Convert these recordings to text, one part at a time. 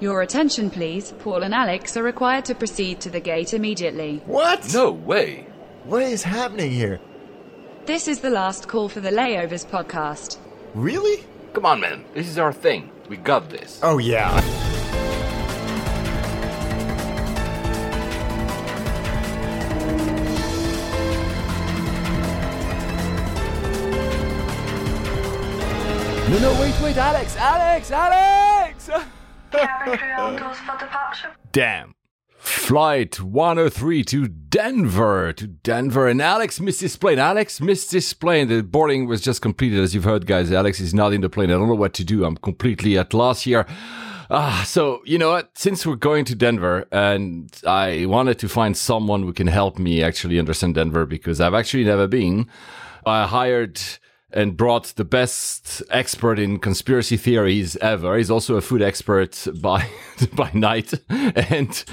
Your attention, please. Paul and Alex are required to proceed to the gate immediately. What? No way. What is happening here? This is the last call for the Layovers podcast. Really? Come on, man. This is our thing. We got this. Oh, yeah. No, no, wait, wait, Alex, Alex, Alex! Damn. Flight 103 to Denver, to Denver, and Alex missed his plane. Alex missed his plane. The boarding was just completed, as you've heard, guys. Alex is not in the plane. I don't know what to do. I'm completely at loss here. Ah, so you know what? Since we're going to Denver, and I wanted to find someone who can help me actually understand Denver because I've actually never been. I hired and brought the best expert in conspiracy theories ever. He's also a food expert by by night, and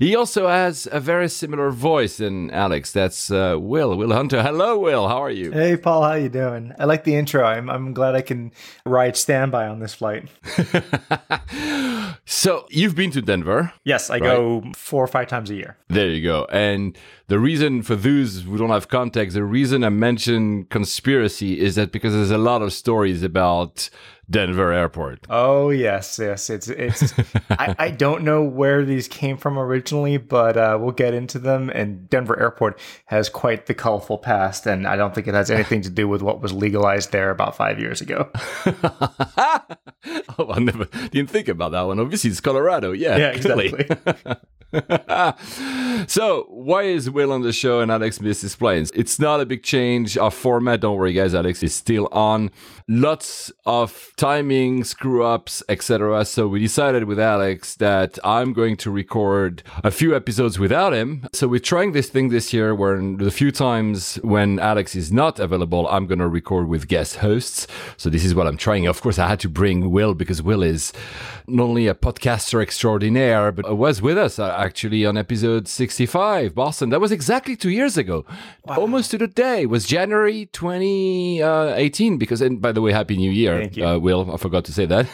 he also has a very similar voice than Alex. That's uh, Will Will Hunter. Hello, Will. How are you? Hey Paul, how you doing? I like the intro. I'm I'm glad I can ride standby on this flight. so you've been to Denver. Yes, I go four or five times a year. There you go. And the reason for those who don't have context, the reason I mention conspiracy is that because there's a lot of stories about Denver Airport. Oh yes, yes. It's it's. I, I don't know where these came from originally, but uh, we'll get into them. And Denver Airport has quite the colorful past, and I don't think it has anything to do with what was legalized there about five years ago. oh, I never didn't think about that one. Obviously, it's Colorado. Yeah, Yeah, exactly. so, why is Will on the show and Alex misses planes? It's not a big change. of format, don't worry, guys. Alex is still on. Lots of timing screw ups, etc. So, we decided with Alex that I'm going to record a few episodes without him. So, we're trying this thing this year where the few times when Alex is not available, I'm going to record with guest hosts. So, this is what I'm trying. Of course, I had to bring Will because Will is not only a podcaster extraordinaire, but was with us uh, actually on episode 65, Boston. That was exactly two years ago, almost to the day. It was January 2018. Because, and by the way, Happy New Year. Uh, Will. I forgot to say that.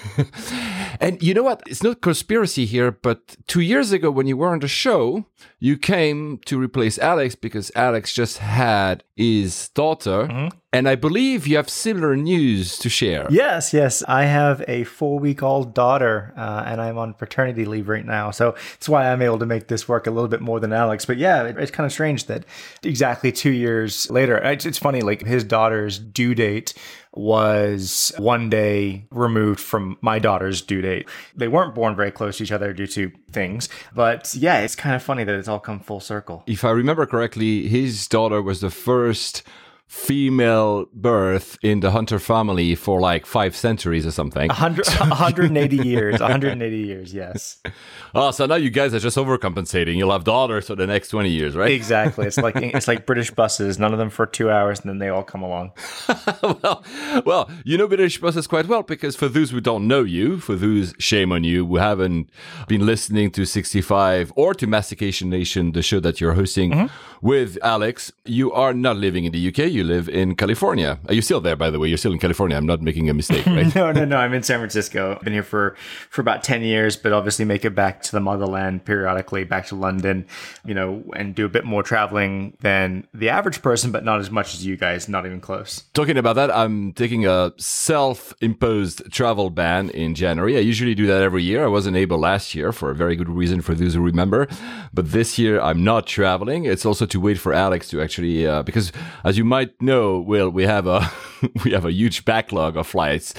and you know what? It's not conspiracy here, but two years ago when you were on the show, you came to replace Alex because Alex just had his daughter. And I believe you have similar news to share. Yes, yes. I have a four week old daughter, uh, and I'm on paternity leave right now. So that's why I'm able to make this work a little bit more than Alex. But yeah, it, it's kind of strange that exactly two years later, it's, it's funny, like his daughter's due date was one day removed from my daughter's due date. They weren't born very close to each other due to things. But yeah, it's kind of funny that it's all come full circle. if I remember correctly, his daughter was the first female birth in the Hunter family for like five centuries or something. 100, 180 years, 180 years, yes. Oh, so now you guys are just overcompensating. You'll have daughters for the next 20 years, right? Exactly. It's like it's like British buses. None of them for two hours, and then they all come along. well, well, you know British buses quite well because for those who don't know you, for those shame on you who haven't been listening to 65 or to Mastication Nation, the show that you're hosting mm-hmm. with Alex, you are not living in the UK. You live in California. Are you still there, by the way? You're still in California. I'm not making a mistake, right? No, no, no. I'm in San Francisco. I've been here for for about ten years, but obviously make it back to the motherland periodically, back to London, you know, and do a bit more traveling than the average person, but not as much as you guys. Not even close. Talking about that, I'm taking a self imposed travel ban in January. I usually do that every year. I wasn't able last year for a very good reason for those who remember. But this year, I'm not traveling. It's also to wait for Alex to actually, uh, because as you might know, Will, we have a. we have a huge backlog of flights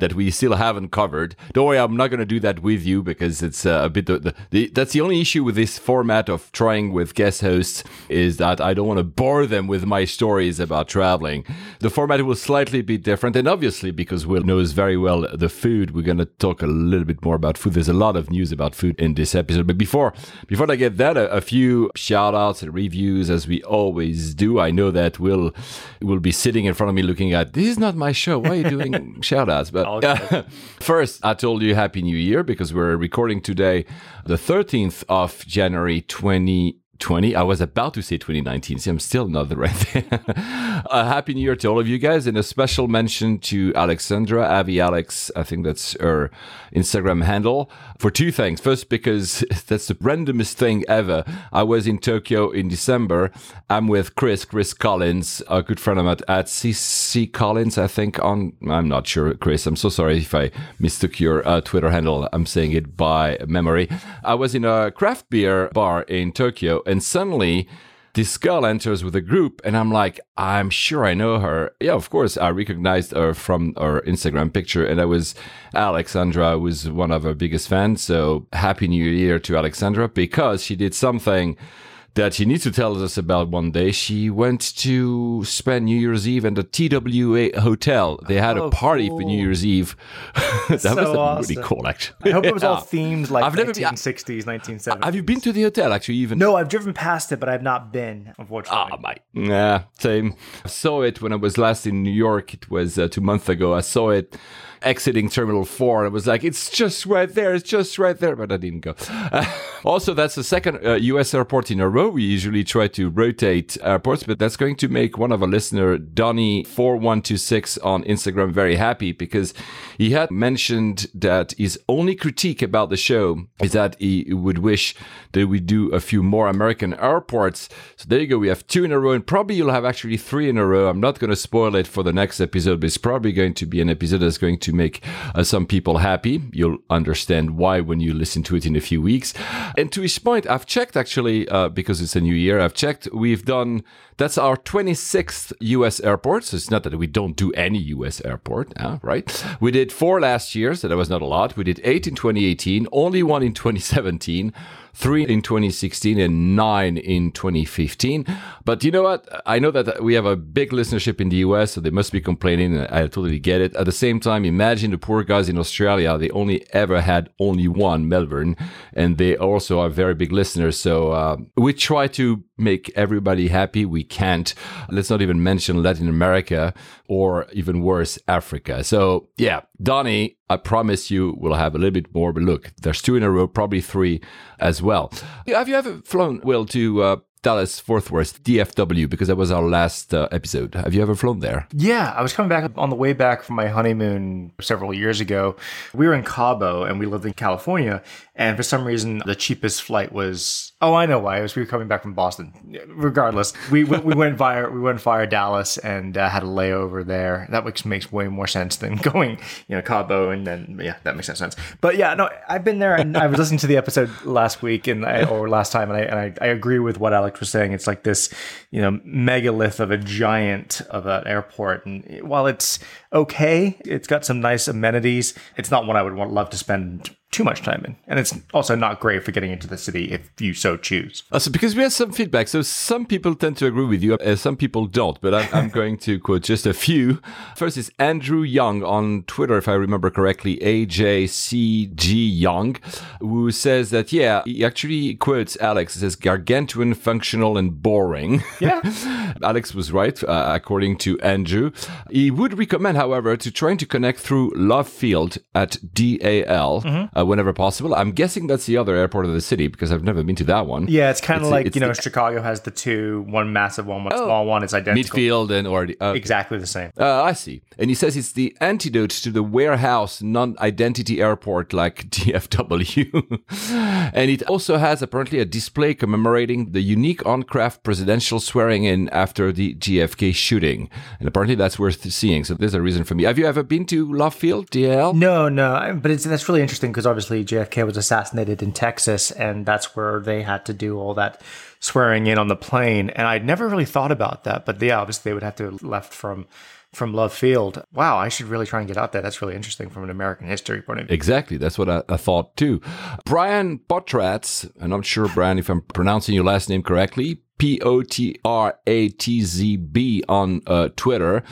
that we still haven't covered. Don't worry, I'm not going to do that with you because it's uh, a bit. The, the, that's the only issue with this format of trying with guest hosts is that I don't want to bore them with my stories about traveling. The format will slightly be different, and obviously because Will knows very well the food, we're going to talk a little bit more about food. There's a lot of news about food in this episode, but before before I get that, a, a few shout outs and reviews as we always do. I know that Will will be sitting in front of me looking at this is not my show. Why are you doing shout outs? But First, I told you Happy New Year because we're recording today, the 13th of January 2020. I was about to say 2019. See, I'm still not the right thing. a happy new year to all of you guys, and a special mention to Alexandra, Avi Alex. I think that's her Instagram handle for two things. First, because that's the randomest thing ever. I was in Tokyo in December. I'm with Chris, Chris Collins, a good friend of mine at CC Collins, I think. On I'm not sure, Chris. I'm so sorry if I mistook your uh, Twitter handle. I'm saying it by memory. I was in a craft beer bar in Tokyo, and suddenly this girl enters with a group and i'm like i'm sure i know her. Yeah of course i recognized her from her instagram picture and that was alexandra was one of her biggest fans. So happy new year to alexandra because she did something that she needs to tell us about one day. She went to spend New Year's Eve at the TWA hotel. They had Oh, a party for. New Year's Eve. that so was really awesome. cool, actually. I hope it was all themed like I've never been- 1960s, 1970s. Have you been to the hotel, actually, even? No, I've driven past it, but I've not been, unfortunately. Ah, mate. Yeah, same. I saw it when I was last in New York. It was uh, two months ago. I saw it exiting Terminal 4. and I was like, it's just right there. It's just right there. But I didn't go. also, that's the second uh, U.S. airport in a row. We usually try to rotate airports, but that's going to make one of our listener, Donny4126 on Instagram, very happy because he had mentioned that his only critique about the show is that he would wish that we do a few more American airports. So there you go. We have two in a row, and probably you'll have actually three in a row. I'm not going to spoil it for the next episode, but it's probably going to be an episode that's going to make uh, some people happy. You'll understand why when you listen to it in a few weeks. And to his point, I've checked actually, uh, because it's a new year, I've checked, we've done, that's our 26th US airport. So it's not that we don't do any US airport, uh, right? We did four last year, so that was not a lot. We did eight in 2018, only one in 2017 three in 2016 and nine in 2015. But you know what? I know that we have a big listenership in the US, so they must be complaining. I totally get it. At the same time, imagine the poor guys in Australia. They only ever had only one Melbourne, and they also are very big listeners. So uh, we try to make everybody happy. We can't. Let's not even mention Latin America or even worse, Africa. So yeah, Donnie, I promise you we'll have a little bit more. But look, there's two in a row, probably three as well. Have you ever flown, Will, to uh, Dallas Fort Worth, DFW, because that was our last uh, episode? Have you ever flown there? Yeah, I was coming back on the way back from my honeymoon several years ago. We were in Cabo and we lived in California. And for some reason, the cheapest flight was oh, I know why. It was we were coming back from Boston. Regardless, we we, we went via we went via Dallas and uh, had a layover there. That makes makes way more sense than going you know Cabo and then yeah, that makes sense. But yeah, no, I've been there and I was listening to the episode last week and I, or last time and I and I, I agree with what Alex was saying. It's like this you know megalith of a giant of an airport, and while it's okay, it's got some nice amenities. It's not one I would want love to spend too much time in, and it's also not great for getting into the city if you so choose. Uh, so because we had some feedback, so some people tend to agree with you, uh, some people don't. But I'm, I'm going to quote just a few. First is Andrew Young on Twitter, if I remember correctly, AJCG Young, who says that yeah, he actually quotes Alex. It says gargantuan, functional, and boring. Yeah. Alex was right, uh, according to Andrew. He would recommend, however, to trying to connect through Love Field at DAL uh, whenever possible. I'm guessing that's the other airport of the city because I've never been to that one. Yeah, it's kind of like you know the- Chicago has the two, one massive one, one Oh. small one. It's identical, Midfield and or uh, exactly the same. uh, I see. And he says it's the antidote to the warehouse non-identity airport like DFW. and it also has apparently a display commemorating the unique on-craft presidential swearing in after the JFK shooting. And apparently that's worth seeing. So there's a reason for me. Have you ever been to Love Field, DL? No, no, but it's that's really interesting because obviously JFK was assassinated in Texas, and that's where they had to do all that swearing in on the plane. And I'd never really thought about that, but yeah, obviously they would have to have left from from Love Field. Wow, I should really try and get out there. That's really interesting from an American history point of view. Exactly. That's what I, I thought too. Brian Potratz, and I'm sure, Brian, if I'm pronouncing your last name correctly, P O T R A T Z B on uh, Twitter.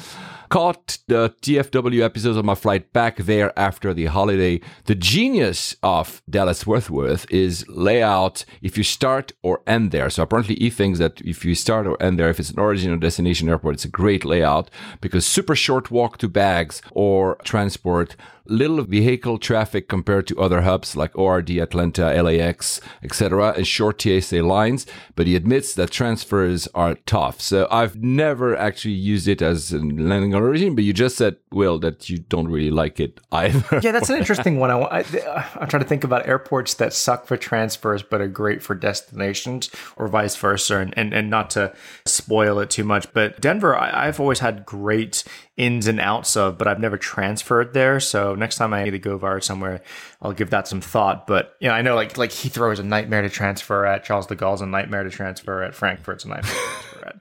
Caught the DFW episodes on my flight back there after the holiday. The genius of Dallas Fort Worth is layout if you start or end there. So apparently he thinks that if you start or end there, if it's an origin or destination airport, it's a great layout because super short walk to bags or transport little vehicle traffic compared to other hubs like ORD, Atlanta, LAX, etc., and short TSA lines. But he admits that transfers are tough. So I've never actually used it as a landing origin, but you just said, Will, that you don't really like it either. Yeah, that's an interesting one. I, I, I'm trying to think about airports that suck for transfers but are great for destinations or vice versa, and, and, and not to spoil it too much. But Denver, I, I've always had great ins and outs of, but I've never transferred there. So next time I need to go via somewhere, I'll give that some thought. But you know, I know like like Heathrow is a nightmare to transfer at. Charles de Gaulle's a nightmare to transfer at. Frankfurt's a nightmare to transfer at.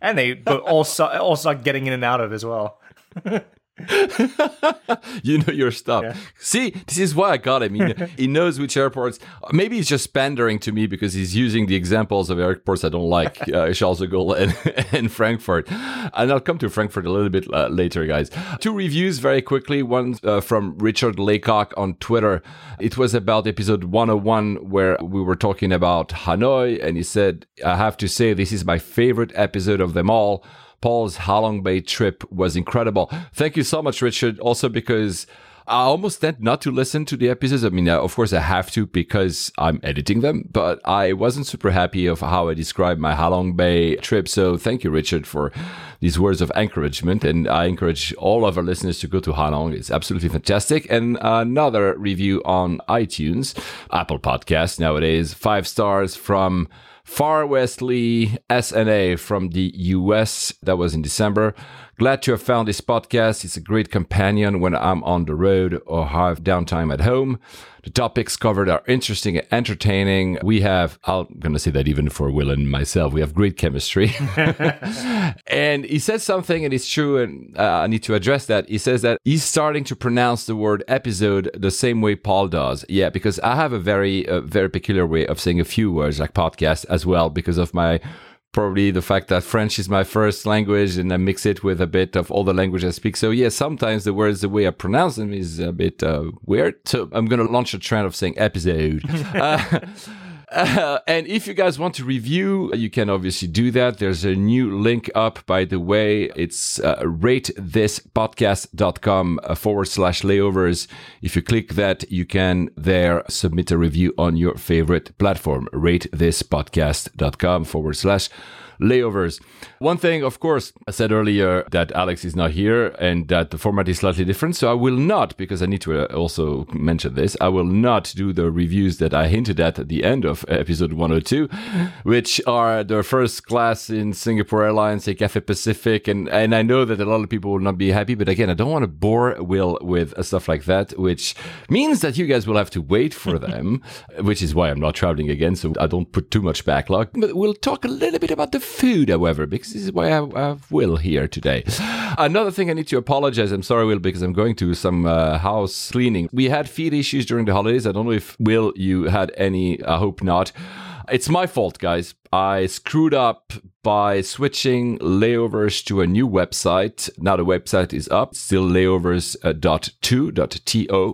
And they but also also getting in and out of as well. you know your stuff. Yeah. See, this is why I got him. He, he, knows which airports. Maybe he's just pandering to me because he's using the examples of airports I don't like, uh, Charles de Gaulle and, and, Frankfurt. And I'll come to Frankfurt a little bit uh, later, guys. Two reviews very quickly. One uh, from Richard Laycock on Twitter. It was about episode 101 where we were talking about Hanoi, and he said, "I have to say this is my favorite episode of them all." Paul's Halong Bay trip was incredible. Thank you so much, Richard. Also, because I almost tend not to listen to the episodes. I mean, uh, of course, I have to because I'm editing them, but I wasn't super happy of how I described my Halong Bay trip. So thank you, Richard, for these words of encouragement. And I encourage all of our listeners to go to Halong. It's absolutely fantastic. And another review on iTunes, Apple Podcast nowadays, five stars from Far Westly SNA from the US. That was in December. Glad to have found this podcast. It's a great companion when I'm on the road or have downtime at home. The topics covered are interesting and entertaining. We have, I'm going to say that even for Will and myself, we have great chemistry. and he says something, and it's true, and uh, I need to address that. He says that he's starting to pronounce the word episode the same way Paul does. Yeah, because I have a very, uh, very peculiar way of saying a few words like podcast as well because of my probably the fact that French is my first language and I mix it with a bit of all the language I speak. So yeah, sometimes the words, the way I pronounce them is a bit uh, weird. So I'm going to launch a trend of saying episode. uh, uh, and if you guys want to review, you can obviously do that. There's a new link up, by the way. It's uh, ratethispodcast.com uh, forward slash layovers. If you click that, you can there submit a review on your favorite platform. Ratethispodcast.com forward slash layovers. One thing, of course, I said earlier that Alex is not here and that the format is slightly different. So I will not, because I need to uh, also mention this, I will not do the reviews that I hinted at at the end of episode 102, which are the first class in Singapore Airlines, a Cathay Pacific. And, and I know that a lot of people will not be happy, but again, I don't want to bore Will with stuff like that, which means that you guys will have to wait for them, which is why I'm not traveling again. So I don't put too much backlog. But we'll talk a little bit about the food, however, because this is why I have Will here today. Another thing I need to apologize. I'm sorry, Will, because I'm going to some uh, house cleaning. We had feed issues during the holidays. I don't know if Will, you had any. I hope not. It's my fault, guys. I screwed up by switching layovers to a new website. Now the website is up, still layovers.to.to. Uh,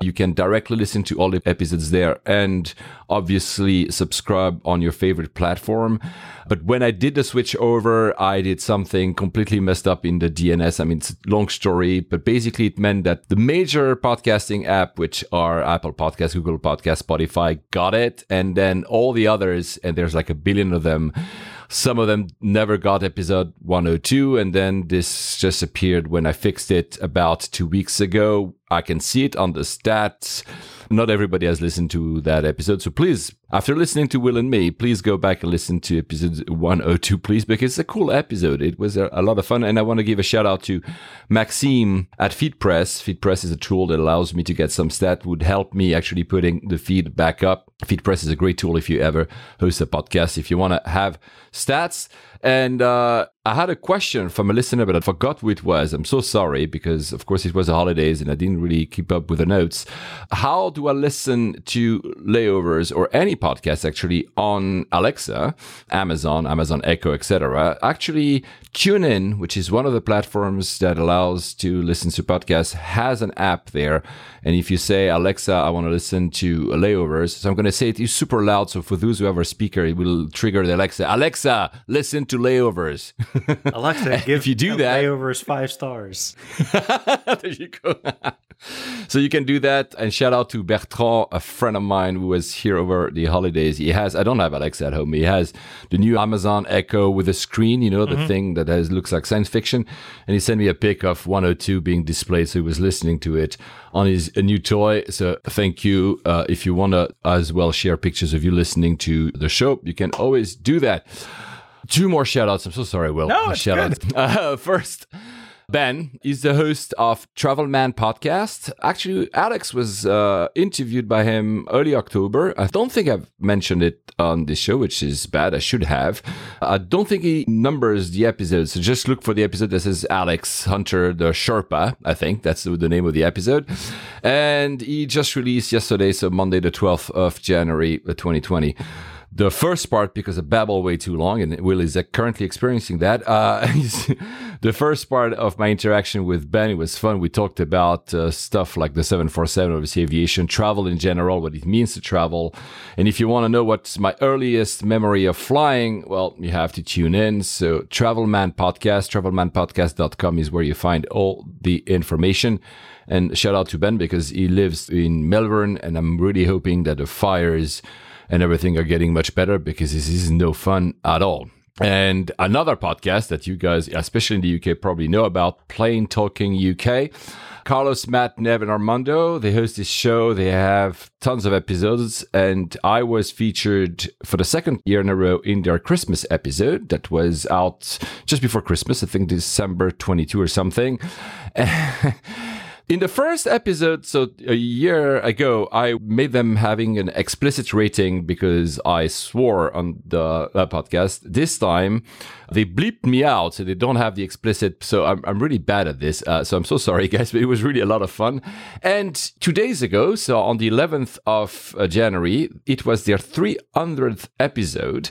you can directly listen to all the episodes there and obviously subscribe on your favorite platform. But when I did the switch over, I did something completely messed up in the DNS. I mean, it's a long story, but basically it meant that the major podcasting app, which are Apple Podcast, Google Podcast, Spotify, got it. And then all the others, and there's like a billion of them, some of them never got episode 102, and then this just appeared when I fixed it about two weeks ago. I can see it on the stats not everybody has listened to that episode. So please, after listening to Will and me, please go back and listen to episode 102, please, because it's a cool episode. It was a, a lot of fun. And I want to give a shout out to Maxime at FeedPress. FeedPress is a tool that allows me to get some stat, would help me actually putting the feed back up. FeedPress is a great tool if you ever host a podcast. If you want to have stats, and uh, I had a question from a listener, but I forgot who it was. I'm so sorry because, of course, it was the holidays and I didn't really keep up with the notes. How do I listen to layovers or any podcast actually on Alexa, Amazon, Amazon Echo, etc.? Actually, TuneIn, which is one of the platforms that allows to listen to podcasts, has an app there. And if you say, Alexa, I want to listen to layovers, so I'm going to say it is super loud. So for those who have a speaker, it will trigger the Alexa, Alexa, listen to layovers. Alexa, give if you do that, layovers five stars. there you go. so you can do that. And shout out to Bertrand, a friend of mine who was here over the holidays. He has, I don't have Alexa at home. He has the new Amazon Echo with a screen, you know, the mm-hmm. thing that has, looks like science fiction. And he sent me a pic of 102 being displayed. So he was listening to it on his a new toy. So thank you. Uh, if you want to as well share pictures of you listening to the show, you can always do that. Two more shout outs. I'm so sorry, Will. No, shout outs. Uh, first, Ben is the host of Travel Man podcast. Actually, Alex was uh, interviewed by him early October. I don't think I've mentioned it on this show, which is bad. I should have. I don't think he numbers the episodes. So just look for the episode that says Alex Hunter the Sherpa. I think that's the name of the episode. And he just released yesterday, so Monday, the 12th of January, 2020 uh, the first part because I babble way too long, and Will is currently experiencing that. Uh, the first part of my interaction with Ben it was fun. We talked about uh, stuff like the 747, obviously aviation, travel in general, what it means to travel. And if you want to know what's my earliest memory of flying, well, you have to tune in. So Travelman Podcast, travelmanpodcast.com is where you find all the information. And shout out to Ben because he lives in Melbourne, and I'm really hoping that the fires and everything are getting much better because this is no fun at all. And another podcast that you guys, especially in the UK, probably know about, Plane Talking UK. Carlos, Matt, Nev, and Armando, they host this show. They have tons of episodes. And I was featured for the second year in a row in their Christmas episode that was out just before Christmas, I think December 22 or something. In the first episode, so a year ago, I made them having an explicit rating because I swore on the uh, podcast. This time, they bleeped me out, so they don't have the explicit. So I'm, I'm really bad at this. Uh, so I'm so sorry, guys, but it was really a lot of fun. And two days ago, so on the 11th of uh, January, it was their 300th episode.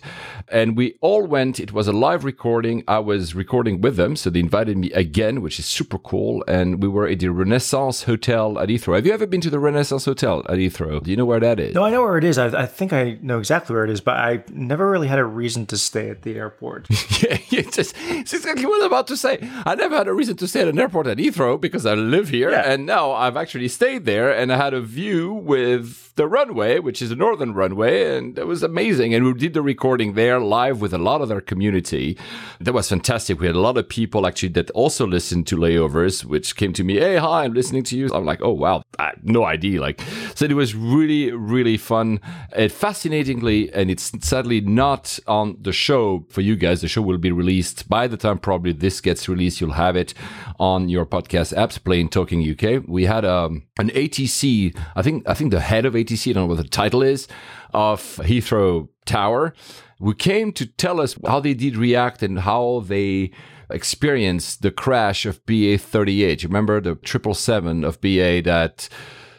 And we all went, it was a live recording. I was recording with them. So they invited me again, which is super cool. And we were at the Renaissance Renaissance Hotel at Heathrow. Have you ever been to the Renaissance Hotel at Heathrow? Do you know where that is? No, I know where it is. I, I think I know exactly where it is, but I never really had a reason to stay at the airport. yeah, it's, just, it's exactly what I'm about to say. I never had a reason to stay at an airport at Heathrow because I live here, yeah. and now I've actually stayed there, and I had a view with the runway, which is the northern runway, and it was amazing. And we did the recording there live with a lot of their community. That was fantastic. We had a lot of people actually that also listened to layovers, which came to me, hey, hi, I'm listening to you. I'm like, oh wow, no idea. Like, so it was really, really fun. And fascinatingly, and it's sadly not on the show for you guys. The show will be released by the time probably this gets released. You'll have it on your podcast apps, Plane Talking UK. We had um, an ATC. I think I think the head of ATC. I don't know what the title is of Heathrow Tower. We came to tell us how they did react and how they experienced the crash of BA 38. You remember the 777 of BA that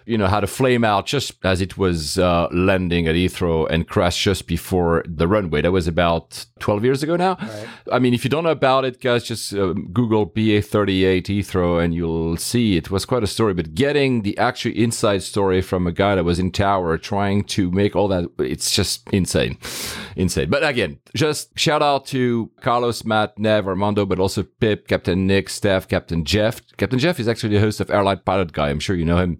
you know, had a flame out just as it was uh, landing at Heathrow and crashed just before the runway. That was about 12 years ago now. Right. I mean, if you don't know about it, guys, just uh, Google BA38 Heathrow and you'll see it was quite a story. But getting the actual inside story from a guy that was in tower trying to make all that, it's just insane. Insane. But again, just shout out to Carlos, Matt, Nev, Armando, but also Pip, Captain Nick, Steph, Captain Jeff. Captain Jeff is actually the host of Airline Pilot Guy. I'm sure you know him.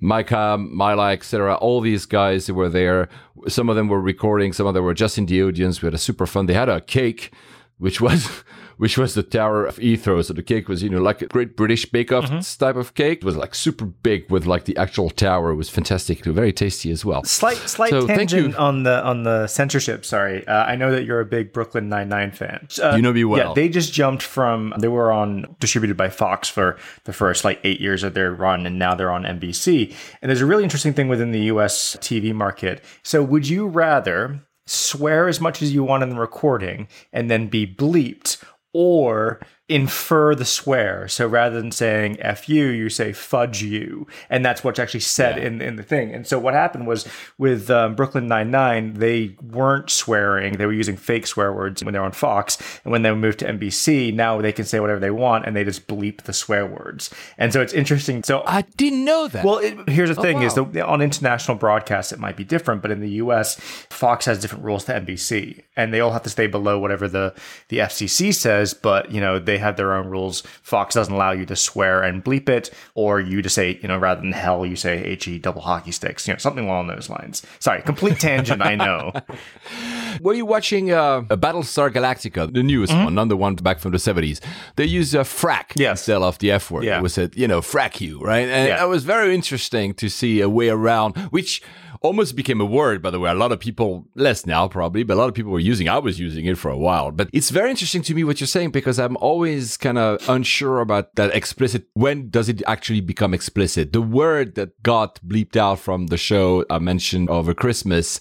Micah, Mila, etc. All these guys were there. Some of them were recording. Some of them were just in the audience. We had a super fun. They had a cake, which was which was the Tower of Heathrow. So the cake was, you know, like a Great British Bake Off mm-hmm. type of cake. It was like super big with like the actual tower. It was fantastic, It Was very tasty as well. Slight, slight so tangent on the on the censorship. Sorry, uh, I know that you're a big Brooklyn Nine Nine fan. Uh, you know me well. Yeah, they just jumped from they were on distributed by Fox for the first like eight years of their run, and now they're on NBC. And there's a really interesting thing within the U.S. TV market. So, would you rather swear as much as you want in the recording and then be bleeped? Or infer the swear. So rather than saying F you, you say fudge you. And that's what's actually said in, in the thing. And so what happened was with um, Brooklyn Nine-Nine, they weren't swearing. They were using fake swear words when they were on Fox. And when they moved to NBC, now they can say whatever they want and they just bleep the swear words. And so it's interesting. So I didn't know that. well, it, here's the thing: is wow. the, on international broadcasts it might be different, but in the U.S., Fox has different rules to NBC, and they all have to stay below whatever the the FCC says. But you know they have their own rules. Fox doesn't allow you to swear and bleep it, or you to say you know rather than hell you say H E double hockey sticks, you know something along those lines. Sorry, complete tangent. I know. Were you watching uh, a Battlestar Galactica, the newest one, not the one back from the 70s? They use uh, frack Mm-hmm. Yes. instead of the F word. Yeah. It was said, you know, frack you, right? And Yeah. it was very interesting to see a way around, which almost became a word, by the way. A lot of people, less now probably, but a lot of people were using I was using it for a while. But it's very interesting to me what you're saying because I'm always kind of unsure about that explicit. When does it actually become explicit? The word that got bleeped out from the show I mentioned over Christmas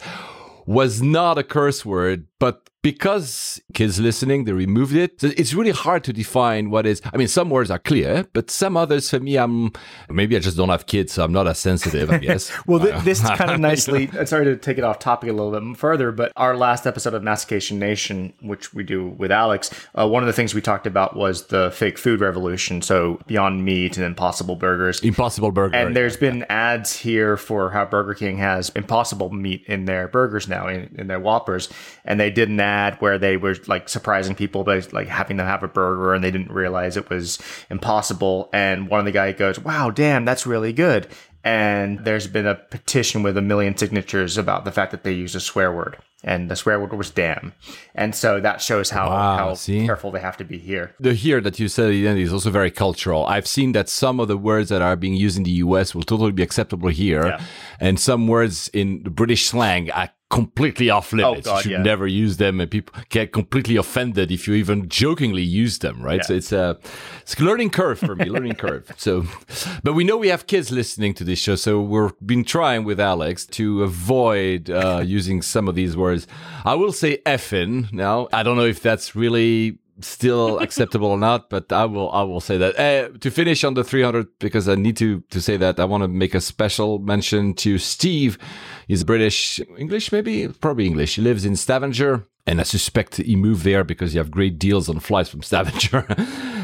was not a curse word, but because kids listening, they removed it. So it's really hard to define what is. I mean, some words are clear, but some others for me, I'm maybe I just don't have kids, so I'm not as sensitive. I guess. Well, th- this is kind of nicely. uh, Sorry to take it off topic a little bit further, but our last episode of Mastication Nation, which we do with Alex, uh, one of the things we talked about was the fake food revolution. So Beyond Meat and Impossible Burgers. Impossible Burger. And there's been ads here for how Burger King has impossible meat in their burgers now, in, in their Whoppers. And they did an ad where they were like surprising people by like having them have a burger and they didn't realize it was impossible. And one of the guy goes, wow, damn, that's really good. And there's been a petition with a million signatures about the fact that they used a swear word. And the swear word was damn. And so that shows how, Wow, how see? careful they have to be here. the here that you said at the end is also very cultural. I've seen that some of the words that are being used in the US will totally be acceptable here, Yeah. and some words in the British slang are completely off limits. Oh, God, you should yeah. never use them, and people get completely offended if you even jokingly use them. Right? So it's a it's a learning curve for me, learning curve. So, but we know we have kids listening to this show, so we've been trying with Alex to avoid uh, using some of these words. I will say effing now. I don't know if that's really still acceptable or not, but I will I will say that. Uh, to finish on the 300, because I need to to say that I want to make a special mention to Steve. He's British, English maybe, probably English. He lives in Stavanger. And I suspect he moved there because you have great deals on flights from Stavanger.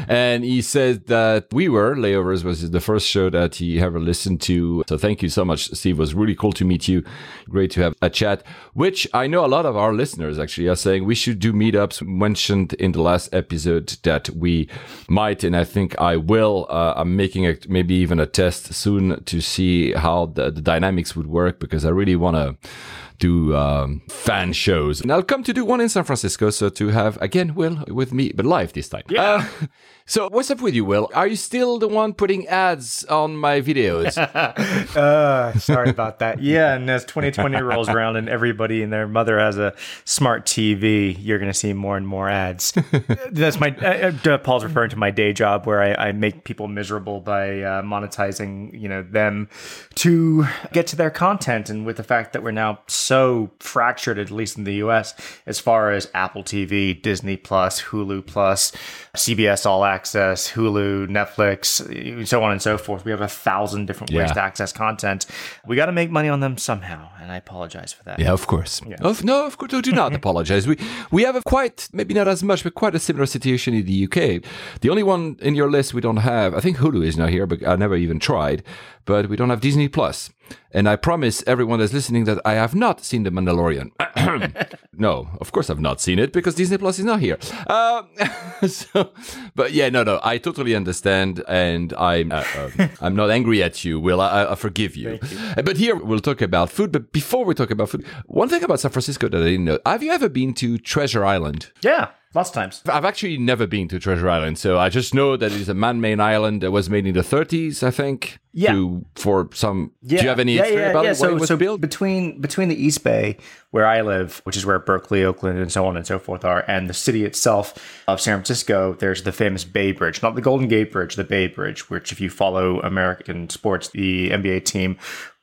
And he said that We Were, Layovers, was the first show that he ever listened to. So thank you so much, Steve. It was really cool to meet you. Great to have a chat, which I know a lot of our listeners actually are saying we should do meetups. Mentioned in the last episode that we might, and I think I will. Uh, I'm making a, maybe even a test soon to see how the, the dynamics would work because I really want to do um, fan shows. And I'll come to do one in San Francisco. So to have, again, Will with me, but live this time. Yeah. so what's up with you, Will? Are you still the one putting ads on my videos? Uh, sorry about that. Yeah, and as 2020 rolls around and everybody and their mother has a smart TV, you're going to see more and more ads. That's my. Uh, uh, Paul's referring to my day job where I, I make people miserable by uh, monetizing, you know, them to get to their content. And with the fact that we're now so fractured, at least in the U.S., as far as Apple TV, Disney Plus, Hulu Plus, CBS All Access, Hulu, Netflix, so on and so forth. We have a thousand different ways Yeah. to access content. We got to make money on them somehow, and I apologize for that. Yeah, of course. Of, no, of course, do not apologize. We we have a quite, maybe not as much, but quite a similar situation in the UK. The only one in your list we don't have, I think Hulu is not here, but I never even tried. But we don't have Disney Plus. And I promise everyone that's listening that I have not seen The Mandalorian. no, of course I've not seen it because Disney Plus is not here. Uh, so, but yeah, no, no, I totally understand, and I'm uh, uh, I'm not angry at you, Will. I, I- forgive you. Uh, But here we'll talk about food. But before we talk about food, one thing about San Francisco that I didn't know: Have you ever been to Treasure Island? Yeah, lots of times. I've actually never been to Treasure Island, so I just know that it is a man-made island that was made in the 30s, I think. Yeah. to for some. Do you have any history about it? So, so built? between between the East Bay, where I live, which is where Berkeley, Oakland, and so on and so forth are, and the city itself of San Francisco, there's the famous Bay Bridge, not the Golden Gate Bridge, the Bay Bridge, which if you follow American sports, the NBA team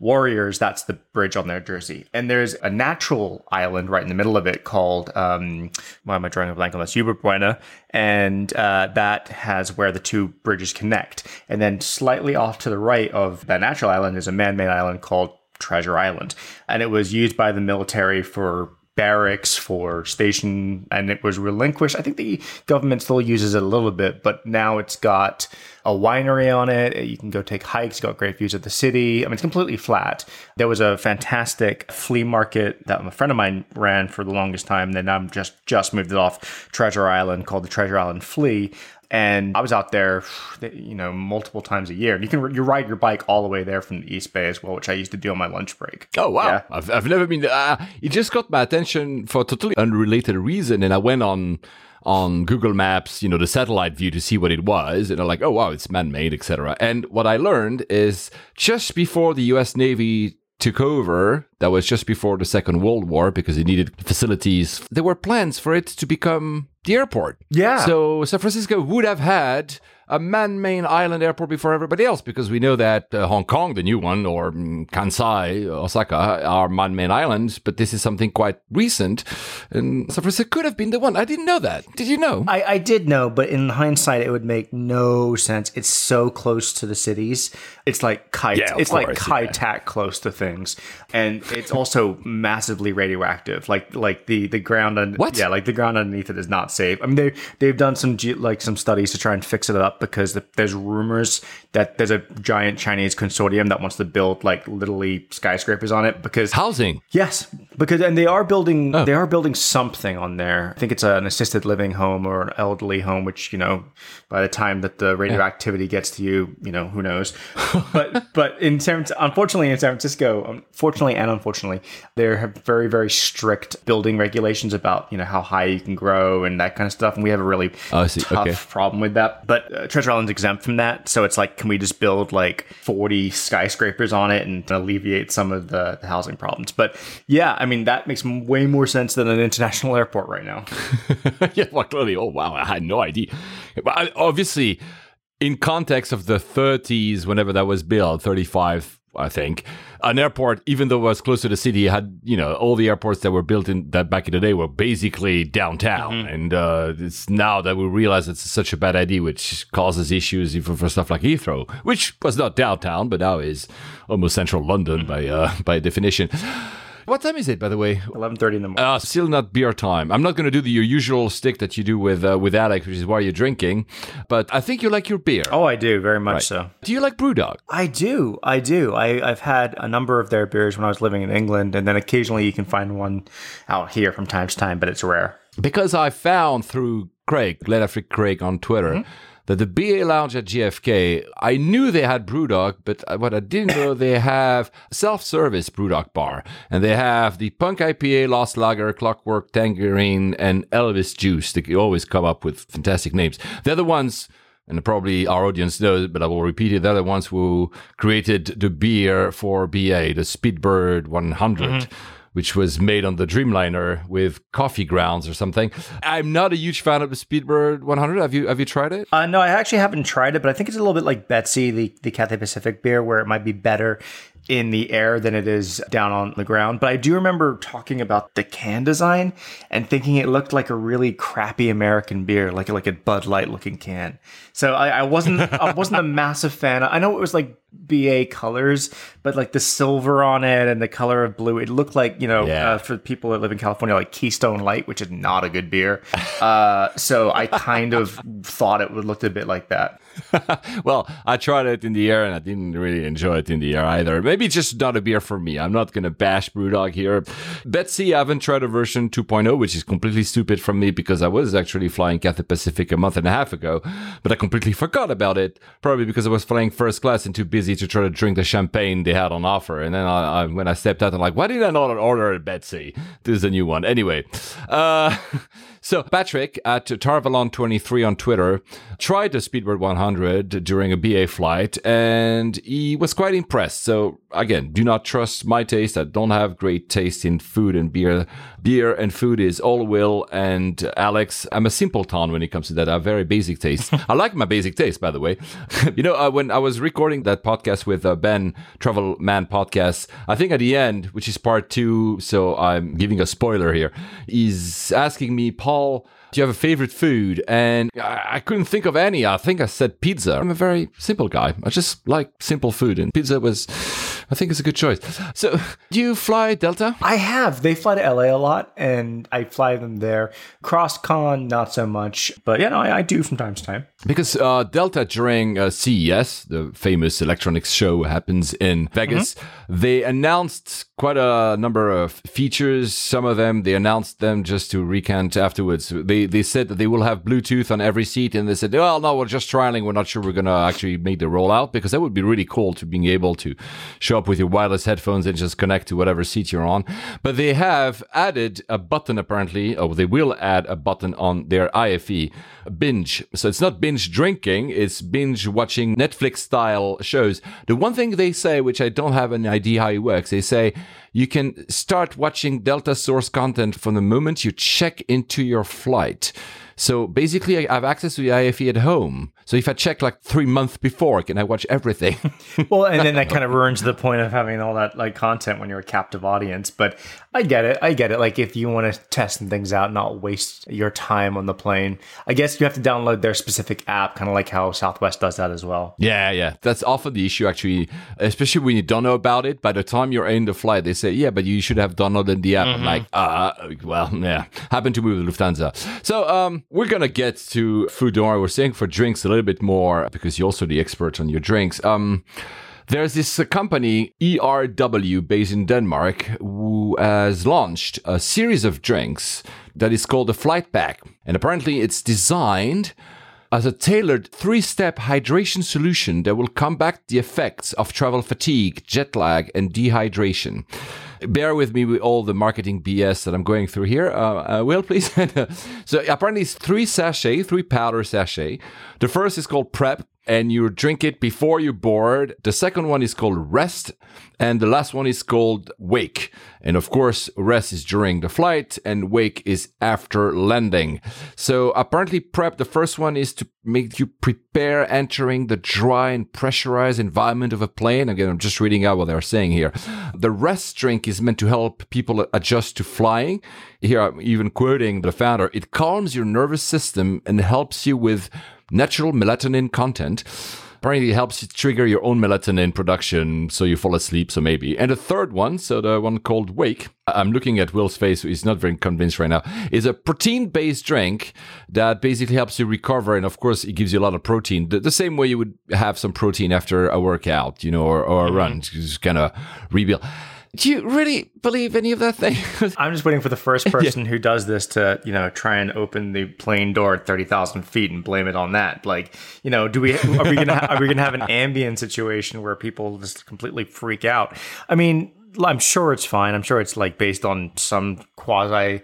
Warriors, that's the bridge on their jersey. And there's a natural island right in the middle of it called, um, why am I drawing a blank on this? Yerba Buena. And uh, that has where the two bridges connect. And then slightly off to the right of that natural island is a man made island called Treasure Island. And it was used by the military for barracks for station and it was relinquished. I think the government still uses it a little bit, but now it's got a winery on it. You can go take hikes, got great views of the city. I mean, it's completely flat. There was a fantastic flea market that a friend of mine ran for the longest time. Then I'm just just moved it off Treasure Island called the Treasure Island Flea and I was out there, you know, multiple times a year. And you can you ride your bike all the way there from the East Bay as well, which I used to do on my lunch break. Oh wow! Yeah. I've I've never been. Uh, it just got my attention for a totally unrelated reason, and I went on on Google Maps, you know, the satellite view to see what it was, and I'm like, oh wow, it's man-made, etc. And what I learned is just before the U.S. Navy took over, that was just before the Second World War, because it needed facilities. There were plans for it to become the airport. Yeah. So San Francisco would have had a man-made island airport before everybody else because we know that uh, Hong Kong, the new one, or mm, Kansai, Osaka are man-made islands, but this is something quite recent, and San Francisco could have been the one. I didn't know that. Did you know? I, I did know, but in hindsight, it would make no sense. It's so close to the cities. It's like kite. Yeah, of it's like course, Kai yeah. Tak close to things, and it's also massively radioactive. Like like the the ground. Un- What? Yeah, like the ground underneath it is not safe. I mean, they they've done some ge- like some studies to try and fix it up because there's rumors that there's a giant Chinese consortium that wants to build like literally skyscrapers on it because Housing. Yes, because and they are building Oh. they are building something on there. I think it's an assisted living home or an elderly home, which you know, by the time that the radioactivity gets to you, you know, who knows. but but in San unfortunately in San Francisco, um, unfortunately and unfortunately, there have very very strict building regulations about you know how high you can grow and that kind of stuff, and we have a really Oh, tough Okay. problem with that. But uh, uh, Treasure Island's exempt from that, so it's like, can we just build like forty skyscrapers on it and alleviate some of the, the housing problems? But yeah, I mean that makes way more sense than an international airport right now. yeah, well, clearly. Oh, wow. I had no idea. But obviously, in context of the 30s, whenever that was built, 35, I think, an airport, even though it was close to the city, had, you know, all the airports that were built in that back in the day were basically downtown. And uh, it's now that we realize it's such a bad idea, which causes issues even for stuff like Heathrow, which was not downtown, but now is almost central London by, uh, by definition. What time is it, by the way? Eleven thirty in the morning. Uh, still not beer time. I'm not going to do the your usual stick that you do with uh, with Alex, which is why you're drinking. But I think you like your beer. oh, I do very much so. Do you like BrewDog? I do, I do. I, I've had a number of their beers when I was living in England, and then occasionally you can find one out here from time to time, but it's rare. Because I found through Craig, Glenn Afric Craig on Twitter, that the BA Lounge at JFK, I knew they had BrewDog, but what I didn't know, they have self-service BrewDog bar. And they have the Punk IPA, Lost Lager, Clockwork, Tangerine, and Elvis Juice. They always come up with fantastic names. They're the ones and probably our audience knows, but I will repeat it. They're the ones who created the beer for BA, the Speedbird 100, mm-hmm. Which was made on the Dreamliner with coffee grounds or something. I'm not a huge fan of the Speedbird 100. Have you have you tried it? Uh, no, I actually haven't tried it, but I think it's a little bit like Betsy, the, the Cathay Pacific beer, where it might be better in the air than it is down on the ground. But I do remember talking about the can design and thinking it looked like a really crappy American beer, like like a Bud Light looking can. So I, I wasn't I wasn't a massive fan. I know it was like BA colors, but like the silver on it and the color of blue, it looked like you know Yeah. uh, for people that live in California, like Keystone Light, which is not a good beer. Uh, so I kind of thought it would look a bit like that. well, I tried it in the air and I didn't really enjoy it in the air either. Maybe it's just not a beer for me. I'm not going to bash Brewdog here. Betsy, I haven't tried a version 2.0, which is completely stupid from me because I was actually flying Cathay Pacific a month and a half ago, but I completely forgot about it. Probably because I was flying first class and too busy to try to drink the champagne they had on offer. And then I, I, when I stepped out, I'm like, why did I not order a Betsy? This is a new one. Anyway, uh, So Patrick at Tarvalon23 on Twitter tried the Speedbird 100 during a BA flight and he was quite impressed. So again, do not trust my taste. I don't have great taste in food and beer. Beer and food is all Will and Alex. I'm a simpleton when it comes to that. I have very basic taste. I like my basic taste, by the way. you know, uh, when I was recording that podcast with uh, Ben, Travel Man podcast, I think at the end, which is part two, so I'm giving a spoiler here, he's asking me, Paul, do you have a favorite food? And I, I couldn't think of any. I think I said pizza. I'm a very simple guy. I just like simple food, and pizza was, I think, it's a good choice. So, do you fly Delta? I have. They fly to LA a lot, and I fly them there. Cross con, not so much, but yeah, no, I, I do from time to time. Because uh, Delta during uh, CES, the famous electronics show, happens in Vegas. They announced quite a number of features. Some of them they announced them just to recant afterwards. They they said that they will have Bluetooth on every seat, and they said, "Well, no, we're just trialing. We're not sure we're gonna actually make the rollout because that would be really cool to being able to show up with your wireless headphones and just connect to whatever seat you're on." But they have added a button apparently, or they will add a button on their IFE binge. So it's not binge drinking; it's binge watching Netflix style shows. The one thing they say, which I don't have an idea how it works, they say you can start watching Delta source content from the moment you check into your flight. So basically, I have access to the IFE at home. So if I check like three months before, can I watch everything? Well, and then that kind of ruins the point of having all that like content when you're a captive audience. But I get it. I get it. Like if you want to test things out, not waste your time on the plane, I guess you have to download their specific app, kind of like how Southwest does that as well. yeah, yeah. That's often the issue, actually, especially when you don't know about it. By the time you're in the flight, they say, yeah, but you should have downloaded the app. I'm like, uh, well, yeah. Happened to me with Lufthansa. So um, we're going to get to food. Worry. We're saying for drinks a little bit more because you're also the expert on your drinks. Um, there's this uh, company, ERW, based in Denmark, who has launched a series of drinks that is called the Flight Pack. And apparently it's designed as a tailored three step hydration solution that will combat the effects of travel fatigue, jet lag, and dehydration. Bear with me with all the marketing BS that I'm going through here. Uh, uh, Will, please. so apparently it's three sachet, three powder sachet. The first is called Prep, and you drink it before you board. The second one is called Rest, and the last one is called Wake. And of course, Rest is during the flight, and Wake is after landing. So apparently, Prep, the first one is to make you prepare entering the dry and pressurized environment of a plane. Again, I'm just reading out what they're saying here. The Rest drink is meant to help people adjust to flying. Here, I'm even quoting the founder. It calms your nervous system and helps you with natural melatonin content. Apparently, it helps you trigger your own melatonin production so you fall asleep. So maybe. And the third one, so the one called Wake, I'm looking at Will's face, he's not very convinced right now, is a protein based drink that basically helps you recover. And of course, it gives you a lot of protein, the, the same way you would have some protein after a workout, you know, or, or a mm-hmm. run, just kind of rebuild. Do you really believe any of that thing? I'm just waiting for the first person who does this to, you know, try and open the plane door at thirty thousand feet and blame it on that. Like, you know, do we are we gonna are we gonna have an ambient situation where people just completely freak out? I mean, I'm sure it's fine. I'm sure it's like based on some quasi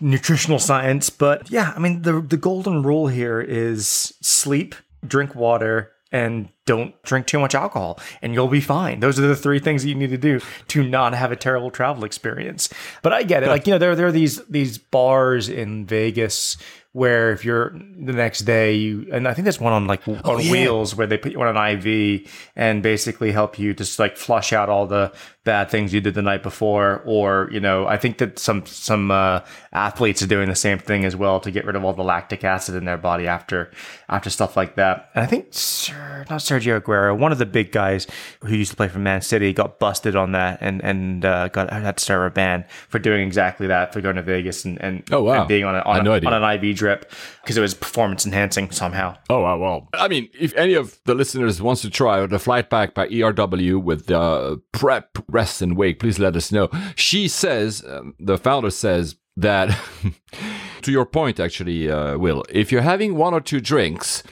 nutritional science, but yeah, I mean, the the golden rule here is sleep, drink water, and don't drink too much alcohol and you'll be fine. Those are the three things that you need to do to not have a terrible travel experience. But I get it. Like, you know, there, there are these these bars in Vegas where if you're the next day you and I think there's one on like on yeah. wheels where they put you on an IV and basically help you just like flush out all the bad things you did the night before or you know I think that some some uh, athletes are doing the same thing as well to get rid of all the lactic acid in their body after after stuff like that and I think Sir, not Sergio Aguero one of the big guys who used to play for Man City got busted on that and and uh, got had to serve a ban for doing exactly that for going to Vegas and and, Oh, wow. and being on, a, on, no a, on an IV drip because it was performance enhancing somehow. Oh, wow, well. I mean, if any of the listeners wants to try the flight pack by ERW with the prep, rest, and wake, please let us know. She says, um, the founder says that, to your point, actually, uh, Will, if you're having one or two drinks,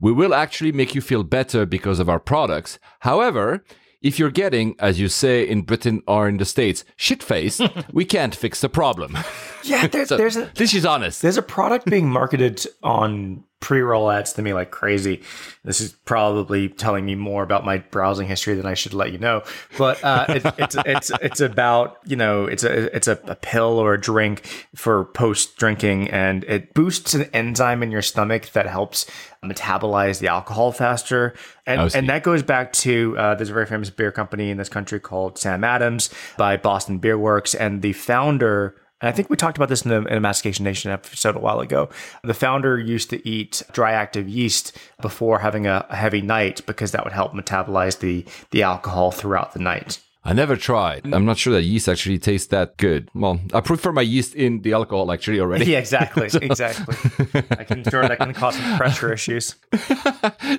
we will actually make you feel better because of our products. However, if you're getting, as you say in Britain or in the States, shit faced, we can't fix the problem. Yeah, there, So, there's a this is honest. there's a product being marketed on pre-roll ads to me like crazy. This is probably telling me more about my browsing history than I should let you know. But uh, it, it's it's it's about you know it's a it's a, a pill or a drink for post drinking, and it boosts an enzyme in your stomach that helps metabolize the alcohol faster. And and that goes back to uh, there's a very famous beer company in this country called Sam Adams by Boston Beer Works, and the founder. And I think we talked about this in a, in a Mastication Nation episode a while ago. The founder used to eat dry active yeast before having a, a heavy night because that would help metabolize the the alcohol throughout the night. I never tried. I'm not sure that yeast actually tastes that good. Well, I prefer my yeast in the alcohol actually already. Yeah, exactly, exactly. I can sure that can cause some pressure issues.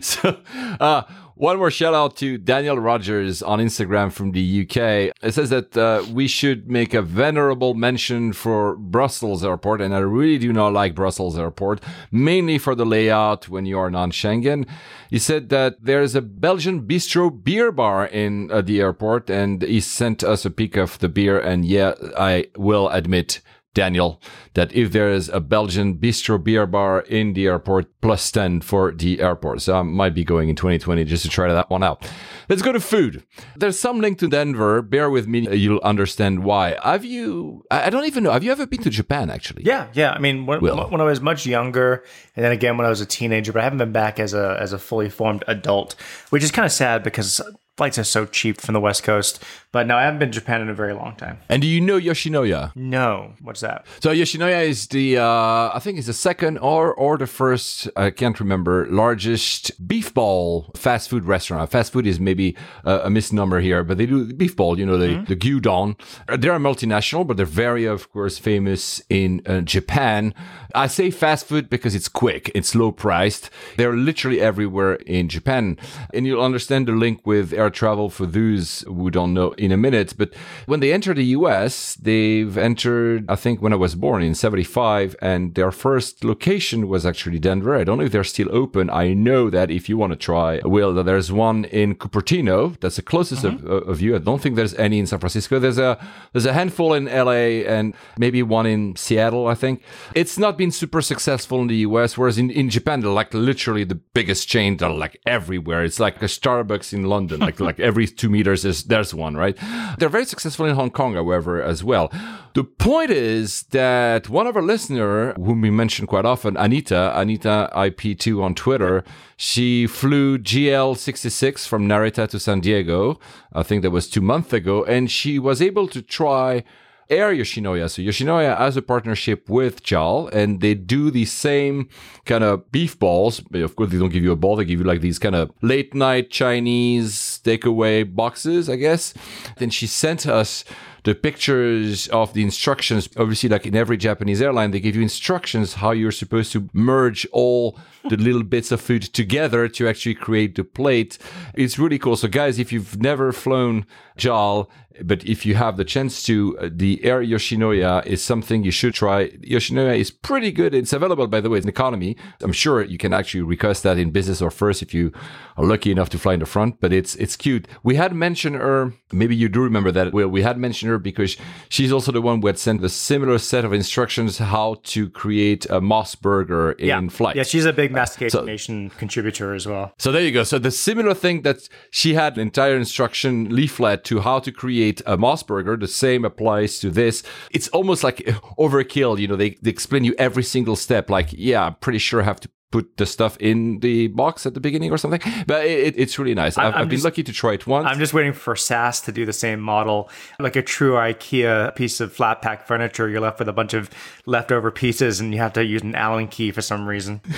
so, uh, one more shout out to Daniel Rogers on Instagram from the UK. It says that uh, we should make a venerable mention for Brussels Airport, and I really do not like Brussels Airport, mainly for the layout when you are non Schengen. He said that there's a Belgian bistro beer bar in uh, the airport, and he sent us a pic of the beer. And yeah, I will admit. Daniel, that if there is a Belgian bistro beer bar in the airport, plus 10 for the airport. So I might be going in 2020 just to try that one out. Let's go to food. There's some link to Denver. Bear with me. You'll understand why. Have you, I don't even know. Have you ever been to Japan actually? Yeah, yeah. I mean, when, when I was much younger, and then again when I was a teenager, but I haven't been back as a as a fully formed adult, which is kind of sad because flights are so cheap from the West Coast. But no, I haven't been to Japan in a very long time. And do you know Yoshinoya? No, what's that? So Yoshinoya is the, uh, I think it's the second or or the first, I can't remember, largest beef ball fast food restaurant. Fast food is maybe a, a misnomer here, but they do beef ball. You know, the the gyudon. Uh, They're a multinational, but they're very, of course, famous in uh, Japan. I say fast food because it's quick, it's low priced. They're literally everywhere in Japan, and you'll understand the link with air travel for those who don't know in a minute. But when they enter the US, they've entered, I think, when I was born in 75, and their first location was actually Denver. I don't know if they're still open. I know that if you want to try, Will, that there's one in Cupertino. That's the closest of, mm-hmm. of you. I don't think there's any in San Francisco. There's a there's a handful in LA and maybe one in Seattle, I think. It's not been super successful in the US, whereas in, in Japan, they're like literally the biggest chain. They're like everywhere. It's like a Starbucks in London. Like like every two meters is there's one, right? They're very successful in Hong Kong, however, as well. The point is that one of our listener, whom we mention quite often, Anita, Anita IP2 on Twitter, she flew GL66 from Narita to San Diego. I think that was two months ago, and she was able to try Air Yoshinoya. So Yoshinoya has a partnership with JAL and they do the same kind of beef balls. Of course, they don't give you a ball. They give you like these kind of late night Chinese takeaway boxes, I guess. Then she sent us the pictures of the instructions. Obviously, like in every Japanese airline, they give you instructions how you're supposed to merge all the little bits of food together to actually create the plate. It's really cool. So, guys, if you've never flown JAL, but if you have the chance to, uh, the Air Yoshinoya is something you should try. Yoshinoya is pretty good. It's available, by the way, in economy. I'm sure you can actually request that in business or first if you are lucky enough to fly in the front. But it's it's cute. We had mentioned her. Maybe you do remember that. Well, we had mentioned her because she's also the one who had sent a similar set of instructions how to create a MOS burger in Yeah, flight. yeah. She's a big Mastication So- Nation contributor as well. So there you go. So the similar thing that she had an entire instruction leaflet to how to create a MOS burger, the same applies to this. It's almost like overkill. You know, they, they explain you every single step. Like, yeah, I'm pretty sure I have to put the stuff in the box at the beginning or something. But it, it's really nice. I've, I've been lucky to try it once. I'm just waiting for SAS to do the same model, like a true IKEA piece of flat pack furniture. You're left with a bunch of leftover pieces, and you have to use an Allen key for some reason.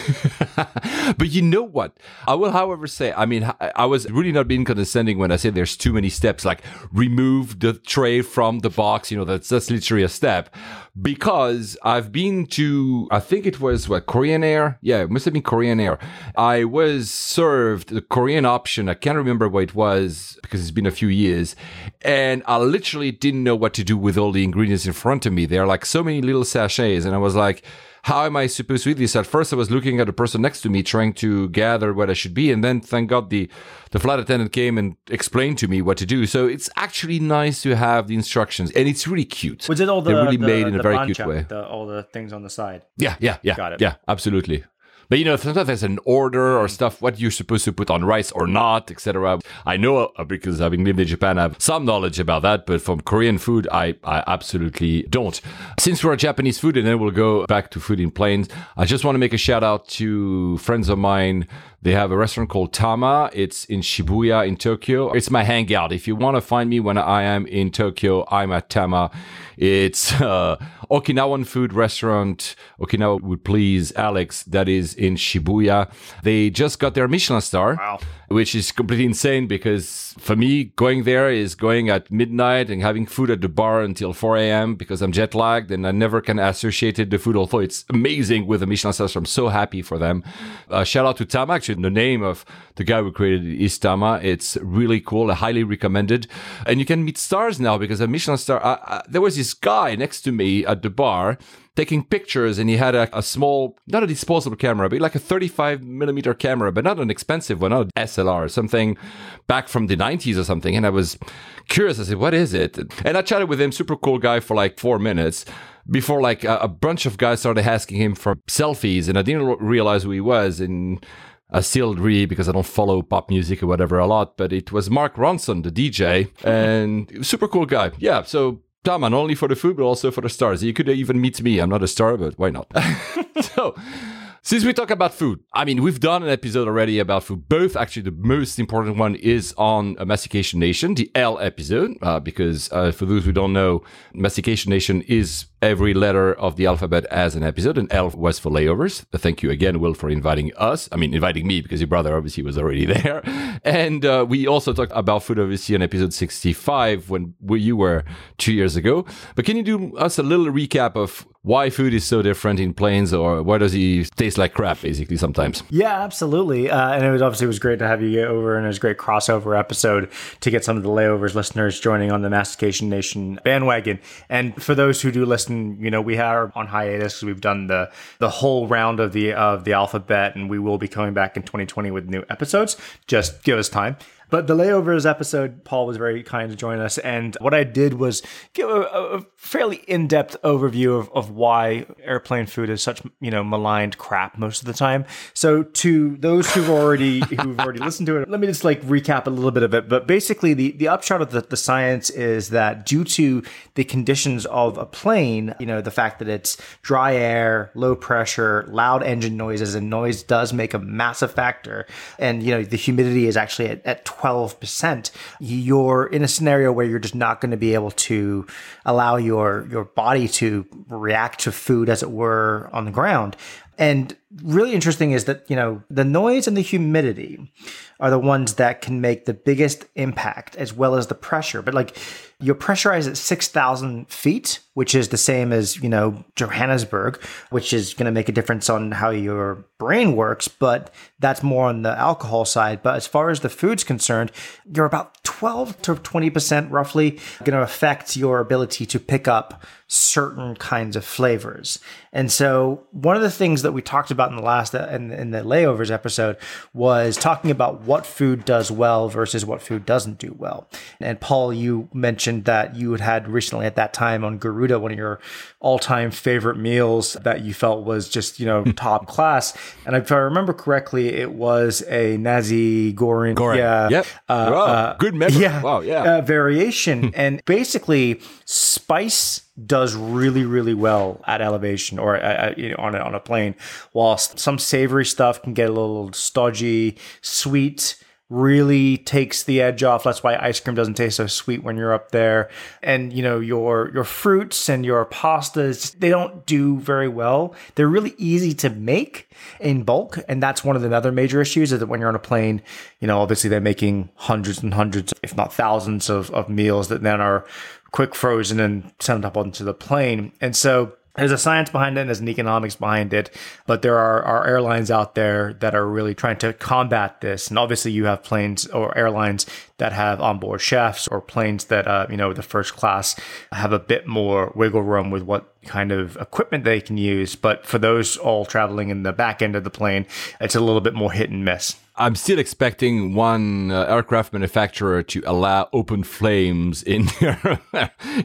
But you know what? I will, however, say, I mean, I I was really not being condescending when I said there's too many steps, like remove the tray from the box. You know, that's, that's literally a step because I've been to, I think it was what, Korean Air? Yeah, it must have been Korean Air. I was served the Korean option. I can't remember what it was because it's been a few years. And I literally didn't know what to do with all the ingredients in front of me. There are like so many little sachets. And I was like, how am I supposed to eat this? At first, I was looking at the person next to me, trying to gather what I should be, and then thank God the the flight attendant came and explained to me what to do. So it's actually nice to have the instructions, and it's really cute. Was it all the They're really the- made in a very bancha, cute way. the- all the things on the side? Yeah, yeah, yeah. Got it. Yeah, absolutely. But you know, sometimes there's an order or stuff what you're supposed to put on rice or not, etc. I know uh, because having lived in Japan, I have some knowledge about that. But from Korean food, I, I absolutely don't. Since we're Japanese food, and then we'll go back to food in planes. I just want to make a shout out to friends of mine. They have a restaurant called Tama. It's in Shibuya in Tokyo. It's my hangout. If you want to find me when I am in Tokyo, I'm at Tama. It's uh, Okinawan food restaurant. Okinawa would please Alex. That is in Shibuya. They just got their Michelin star, Wow. which is completely insane because for me, going there is going at midnight and having food at the bar until 4 a.m. because I'm jet lagged and I never can associate it the food. Although it's amazing with the Michelin stars. I'm so happy for them. Uh, shout out to Tama. Actually, the name of the guy who created it is Tama. It's really cool. I highly recommended. And you can meet stars now because a Michelin star. Uh, uh, there was this guy next to me at the bar taking pictures and he had a, a small not a disposable camera but like a 35 millimeter camera but not an expensive one not an slr something back from the 90s or something. And i was curious. I said what is it? And i chatted with him super cool guy for like four minutes before like a, a bunch of guys started asking him for selfies. And i didn't re- realize who he was and I still really because I don't follow pop music or whatever a lot, but it was Mark Ronson, the DJ, and super cool guy. Yeah, so Not only for the food but also for the stars. You could even meet me. I'm not a star, but why not? so. Since we talk about food, I mean, we've done an episode already about food. Both, actually, the most important one is on Mastication Nation, the L episode, uh, because uh, for those who don't know, Mastication Nation is every letter of the alphabet as an episode, and L was for layovers. Thank you again, Will, for inviting us. I mean, inviting me because your brother obviously was already there. And uh, we also talked about food, obviously, on episode 65 when you were two years ago. But can you do us a little recap of why food is so different in planes, or why does he taste like crap, basically, sometimes? Yeah, absolutely. Uh, and it was obviously it was great to have you get over, and it was a great crossover episode to get some of the layovers listeners joining on the Mastication Nation bandwagon. And for those who do listen, you know we are on hiatus we've done the the whole round of the of the alphabet, and we will be coming back in 2020 with new episodes. Just give us time. But the layovers episode, Paul was very kind to join us. And what I did was give a, a fairly in depth overview of, of why airplane food is such, you know, maligned crap most of the time. So to those who've already who've already listened to it, let me just like recap a little bit of it. But basically the, the upshot of the, the science is that due to the conditions of a plane, you know, the fact that it's dry air, low pressure, loud engine noises, and noise does make a massive factor. And, you know, the humidity is actually at, at 12%, you're in a scenario where you're just not going to be able to allow your your body to react to food as it were on the ground. And really interesting is that, you know, the noise and the humidity are the ones that can make the biggest impact as well as the pressure. But like you're pressurized at 6,000 feet, which is the same as, you know, Johannesburg, which is going to make a difference on how your brain works, but that's more on the alcohol side. But as far as the food's concerned, you're about 12 to 20% roughly going to affect your ability to pick up certain kinds of flavors. And so one of the things that we talked about in the last in, in the layovers episode was talking about what food does well versus what food doesn't do well. And Paul, you mentioned that you had had recently at that time on Garuda one of your all-time favorite meals that you felt was just, you know, top class. And if I remember correctly, it was a Nasi Goreng. Goreng. Yeah. Yep. Uh, Wow, uh, good memory. Yeah. Wow, yeah. Uh, variation. and basically, spice does really, really well at elevation or uh, you know, on, a, on a plane, whilst some savory stuff can get a little stodgy, sweet really takes the edge off. That's why ice cream doesn't taste so sweet when you're up there. And you know, your your fruits and your pastas, they don't do very well. They're really easy to make in bulk, and that's one of the other major issues is that when you're on a plane, you know, obviously they're making hundreds and hundreds, if not thousands of, of meals that then are quick frozen and sent up onto the plane. And so there's a science behind it and there's an economics behind it but there are, are airlines out there that are really trying to combat this. And obviously you have planes or airlines that have onboard chefs or planes that uh, you know the first class have a bit more wiggle room with what kind of equipment they can use. But for those all traveling in the back end of the plane it's a little bit more hit and miss I'm still expecting one uh, aircraft manufacturer to allow open flames in their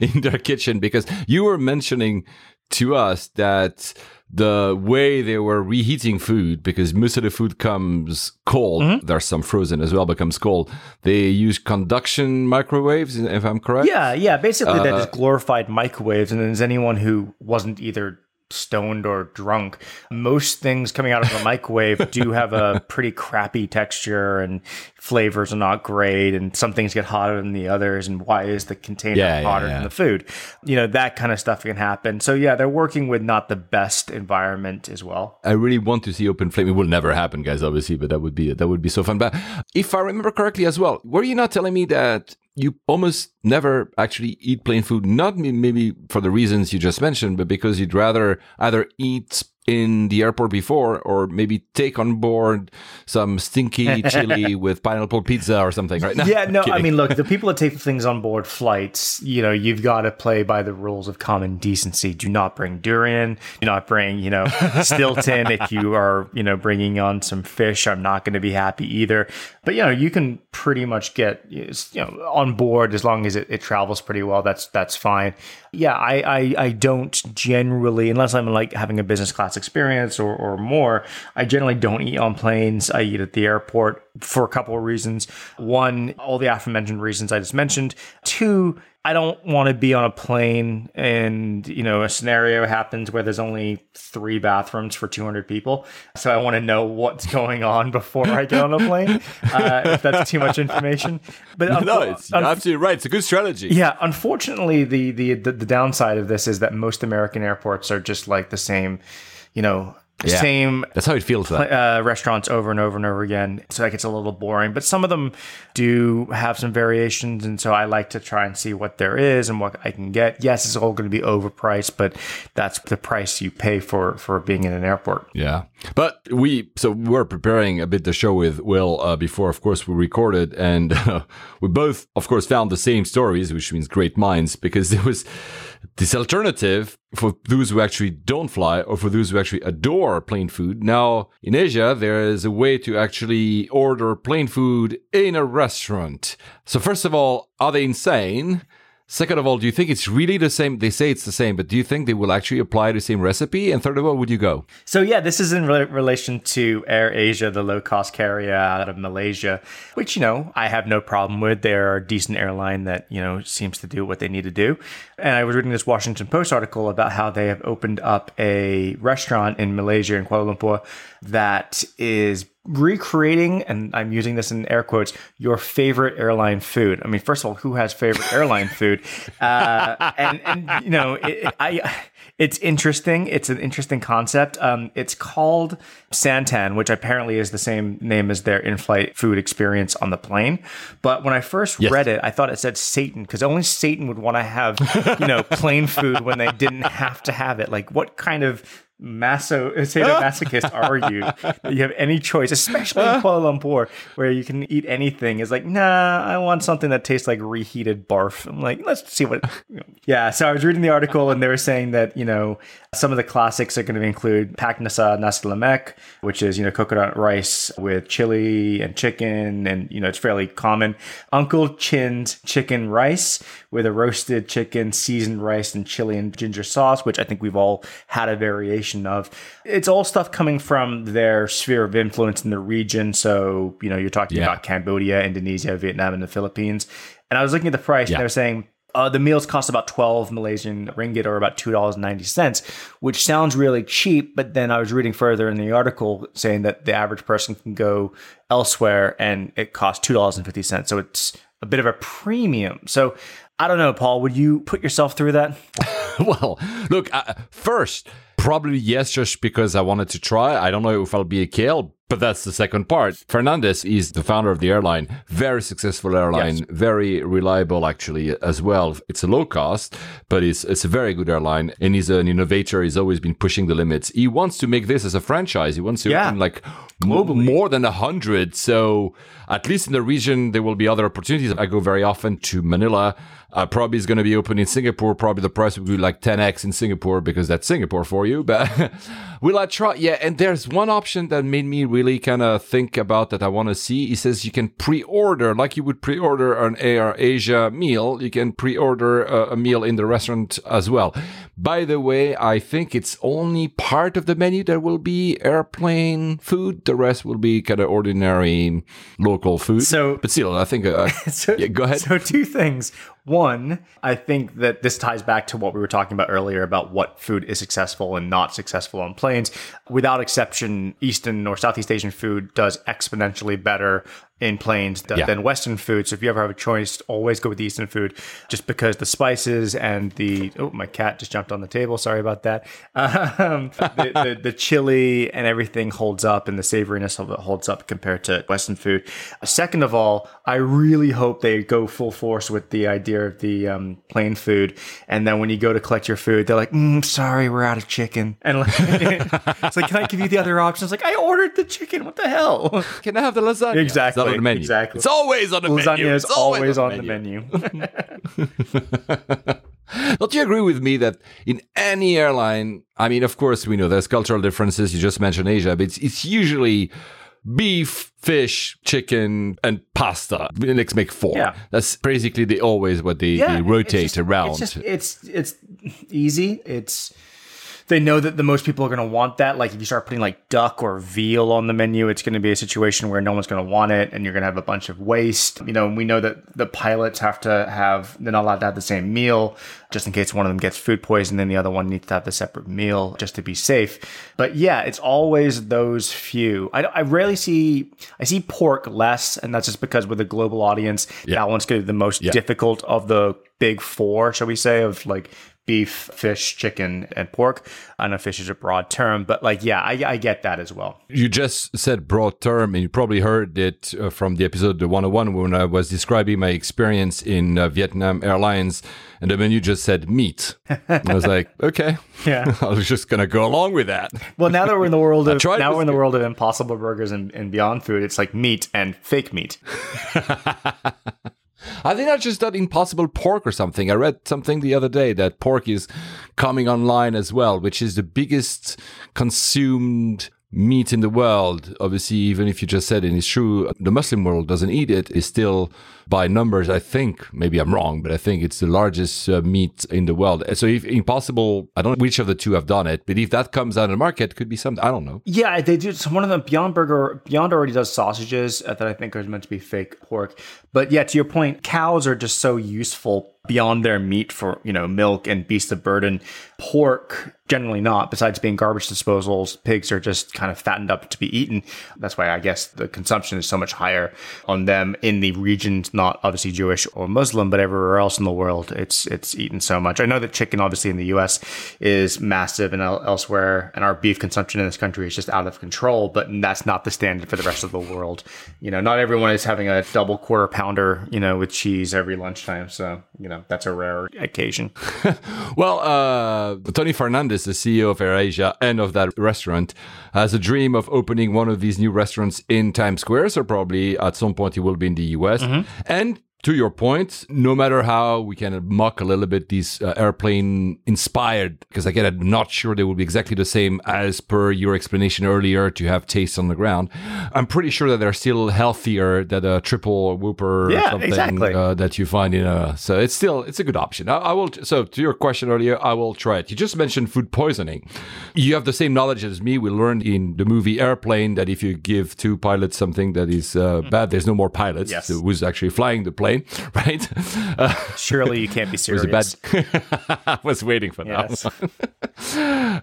in their kitchen because you were mentioning to us that the way they were reheating food because most of the food comes cold Mm-hmm. there's some frozen as well but comes cold they use conduction microwaves if i'm correct Yeah, yeah. Basically, they're Uh, just glorified microwaves. And as anyone who wasn't either stoned or drunk, most things coming out of a microwave do have a pretty crappy texture and flavors are not great. And some things get hotter than the others. And why is the container Yeah, yeah, hotter yeah. than the food? You know, that kind of stuff can happen. So, yeah, they're working with not the best environment as well. I really want to see open flame. It will never happen, guys, obviously, but that would be that would be so fun. But if I remember correctly as well, were you not telling me that you almost never actually eat plain food? Not maybe for the reasons you just mentioned, but because you'd rather either eat in the airport before or maybe take on board some stinky chili with pineapple pizza or something, right? yeah, no, I mean, look, the people that take things on board flights, you know, you've got to play by the rules of common decency. Do not bring durian. Do not bring, you know, Stilton. if you are, you know, bringing on some fish, I'm not going to be happy either. But you know, you can pretty much get, you know, on board as long as it, it travels pretty well. That's that's fine. Yeah, I, I I don't generally, unless I'm like having a business class experience or or more, I generally don't eat on planes. I eat at the airport for a couple of reasons. One, all the aforementioned reasons I just mentioned. Two, I don't want to be on a plane and, you know, a scenario happens where there's only three bathrooms for 200 people. So I want to know what's going on before I get on a plane, uh, if that's too much information. But no, it's you're absolutely right. It's a good strategy. yeah, unfortunately, the, the the the downside of this is that most American airports are just like the same, you know, Yeah. same That's how it feels. Uh, restaurants over and over and over again. So that gets a little boring. But some of them do have some variations, and so I like to try and see what there is and what I can get. Yes, it's all going to be overpriced, but that's the price you pay for for being in an airport. Yeah. But we, so we were preparing a bit the show with Will uh, before, of course, we recorded, and uh, we both, of course, found the same stories, which means great minds, because there was this alternative for those who actually don't fly or for those who actually adore plain food. Now, in Asia, there is a way to actually order plain food in a restaurant. So, first of all, are they insane? Second of all, do you think it's really the same? They say it's the same, but do you think they will actually apply the same recipe? And third of all, would you go? So yeah, this is in re- relation to Air Asia, the low cost carrier out of Malaysia, which you know I have no problem with. They're a decent airline that you know seems to do what they need to do. And I was reading this Washington Post article about how they have opened up a restaurant in Malaysia in Kuala Lumpur that is recreating, and I'm using this in air quotes, your favorite airline food. I mean, first of all, who has favorite airline food? Uh, and, and you know, it, I it's interesting. It's an interesting concept. Um, it's called Santan, which apparently is the same name as their in-flight food experience on the plane. But when I first Yes. read it, I thought it said Satan because only Satan would want to have, you know, plane food when they didn't have to have it. Like, what kind of maso uh, sadomasochist are you that you have any choice, especially in Kuala Lumpur, where you can eat anything? Is like, nah, I want something that tastes like reheated barf. I'm like, let's see what. Yeah, so I was reading the article and they were saying that you know some of the classics are going to include Pak Nasser Nasi Lemak, which is you know coconut rice with chili and chicken, and you know it's fairly common. Uncle Chin's chicken rice with a roasted chicken, seasoned rice, and chili and ginger sauce, which I think we've all had a variation of. It's all stuff coming from their sphere of influence in the region. So, you know, you're talking Yeah. about Cambodia, Indonesia, Vietnam, and the Philippines. And I was looking at the price, Yeah. and they were saying uh, the meals cost about 12 Malaysian ringgit or about $2.90, which sounds really cheap. But then I was reading further in the article saying that the average person can go elsewhere and it costs $2.50. So it's a bit of a premium. So I don't know, Paul, would you put yourself through that? well, look, uh, first, probably yes, just because I wanted to try. I don't know if I'll be a kale, But that's the second part. Fernandez is the founder of the airline, very successful airline, Yes. very reliable actually as well. It's a low cost, but it's it's a very good airline, and he's an innovator. He's always been pushing the limits. He wants to make this as a franchise. He wants to Yeah. open like globally more than a hundred. So at least in the region, there will be other opportunities. I go very often to Manila. Uh, probably is going to be open in Singapore. Probably the price will be like 10x in Singapore because that's Singapore for you. But will I try? Yeah. And there's one option that made me really kind of think about that I want to see. He says you can pre-order, like you would pre-order an Air Asia meal. You can pre-order a, a meal in the restaurant as well. By the way, I think it's only part of the menu that will be airplane food. The rest will be kind of ordinary local food. So- but still, I think. Uh, So, yeah, go ahead. So, two things. One, I think that this ties back to what we were talking about earlier about what food is successful and not successful on planes. Without exception, Eastern or Southeast Asian food does exponentially better in planes th- Yeah. than Western food. So, if you ever have a choice, always go with Eastern food just because the spices and the. Oh, my cat just jumped on the table. Sorry about that. Um, the, the, the chili and everything holds up and the savoriness of it holds up compared to Western food. Second of all, I really hope they go full force with the idea of the um, plain food. And then when you go to collect your food, they're like, mm, sorry, we're out of chicken. And like, it's like, can I give you the other options? Like, I ordered the chicken. What the hell? Can I have the lasagna? Exactly, on the menu. exactly. It's always on the menu. Lasagna is It's always on the menu. Don't you agree with me that in any airline, I mean, of course, we know there's cultural differences. You just mentioned Asia, but it's, it's usually beef, fish, chicken, and pasta. Let's make four. Yeah. That's basically the always what they, they it's rotate just- around. It's, just, it's it's easy. It's they know that the most people are going to want that. Like if you start putting like duck or veal on the menu, it's going to be a situation where no one's going to want it, and you're going to have a bunch of waste. You know, and we know that the pilots have to have they're not allowed to have the same meal just in case one of them gets food poisoning, and the other one needs to have the separate meal just to be safe. But yeah, it's always those few. I, I rarely see I see pork less, and that's just because with a global audience, that one's going to be the most difficult of the big four, shall we say, of like beef, fish, chicken, and pork. I know fish is a broad term, but like, yeah, I, I get that as well. you just said broad term, and you probably heard it uh, from the episode the 101 when I was describing my experience in uh, Vietnam Airlines, and the menu just said meat. And I was like, okay, Yeah. I was just gonna go along with that. Well, now that we're in the world of now we're in the world of Impossible Burgers and, and Beyond Food, it's like meat and fake meat. I think I just done impossible pork or something. I read something the other day that pork is coming online as well, which is the biggest consumed meat in the world. Obviously, even if you just said it, it's true. The Muslim world doesn't eat it. It's still by numbers. I think maybe I'm wrong, but I think it's the largest uh, meat in the world. So if impossible, I don't know which of the two have done it, but if that comes out of the market, could be something. I don't know. Yeah, they do. So one of them, Beyond Burger, Beyond already does sausages uh, that I think are meant to be fake pork. But yeah, to your point, cows are just so useful beyond their meat for you know milk and beasts of burden. Pork generally not. Besides being garbage disposals, pigs are just kind of fattened up to be eaten. That's why I guess the consumption is so much higher on them in the regions not obviously Jewish or Muslim, but everywhere else in the world, it's it's eaten so much. I know that chicken, obviously in the U.S., is massive, and elsewhere, and our beef consumption in this country is just out of control. But that's not the standard for the rest of the world. You know, not everyone is having a double quarter pounder, you know, with cheese every lunchtime. So you know, that's a rare occasion. Well, uh, Tony Fernandez, the CEO of AirAsia and of that restaurant, has a dream of opening one of these new restaurants in Times Square. So probably at some point he will be in the US. And to your point, no matter how we can mock a little bit these uh, airplane inspired, because again, I'm not sure they will be exactly the same as per your explanation earlier to have taste on the ground. I'm pretty sure that they're still healthier than a triple whooper or Yeah, something exactly. uh, that you find in a. So it's still it's a good option. I, I will. So to your question earlier, I will try it. You just mentioned food poisoning. You have the same knowledge as me. We learned in the movie Airplane that if you give two pilots something that is uh, bad, there's no more pilots. Yes. Who's actually flying the plane, right? Uh, Surely you can't be serious. was a bad. I was waiting for Yes. that.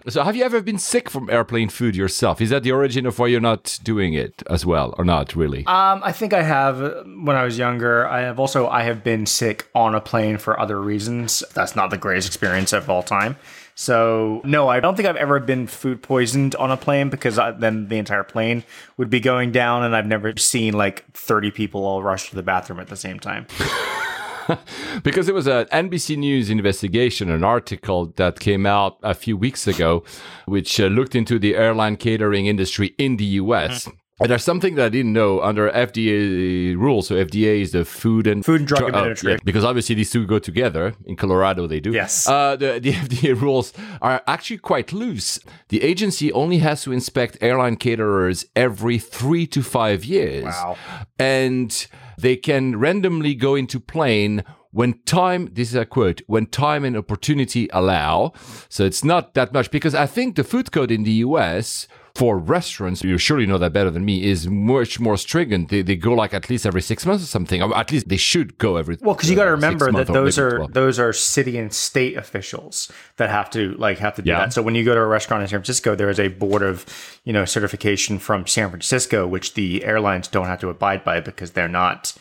one. so, have you ever been sick from airplane food yourself? Is that the origin of why you're not doing it as well, or not really? Um, I think I have uh, when I was younger. I have also I have been sick on a plane for other reasons. That's not the greatest experience of all time. So, no, I don't think I've ever been food poisoned on a plane because I, then the entire plane would be going down, and I've never seen like 30 people all rush to the bathroom at the same time. because it was an NBC News investigation, an article that came out a few weeks ago, which uh, looked into the airline catering industry in the US. And there's something that I didn't know under FDA rules. So FDA is the Food and Food and Drug Dru- oh, Administration. because obviously these two go together. In Colorado, they do. Yes. Uh, the, the FDA rules are actually quite loose. The agency only has to inspect airline caterers every three to five years. Wow. And they can randomly go into plane when time, this is a quote, when time and opportunity allow. So it's not that much because I think the food code in the US for restaurants, you surely know that better than me, is much more stringent. They, they go like at least every six months or something. Or at least they should go every. Well, because you got to uh, remember that those are 12. those are city and state officials that have to like have to do Yeah. that. So when you go to a restaurant in San Francisco, there is a board of you know certification from San Francisco, which the airlines don't have to abide by because they're not,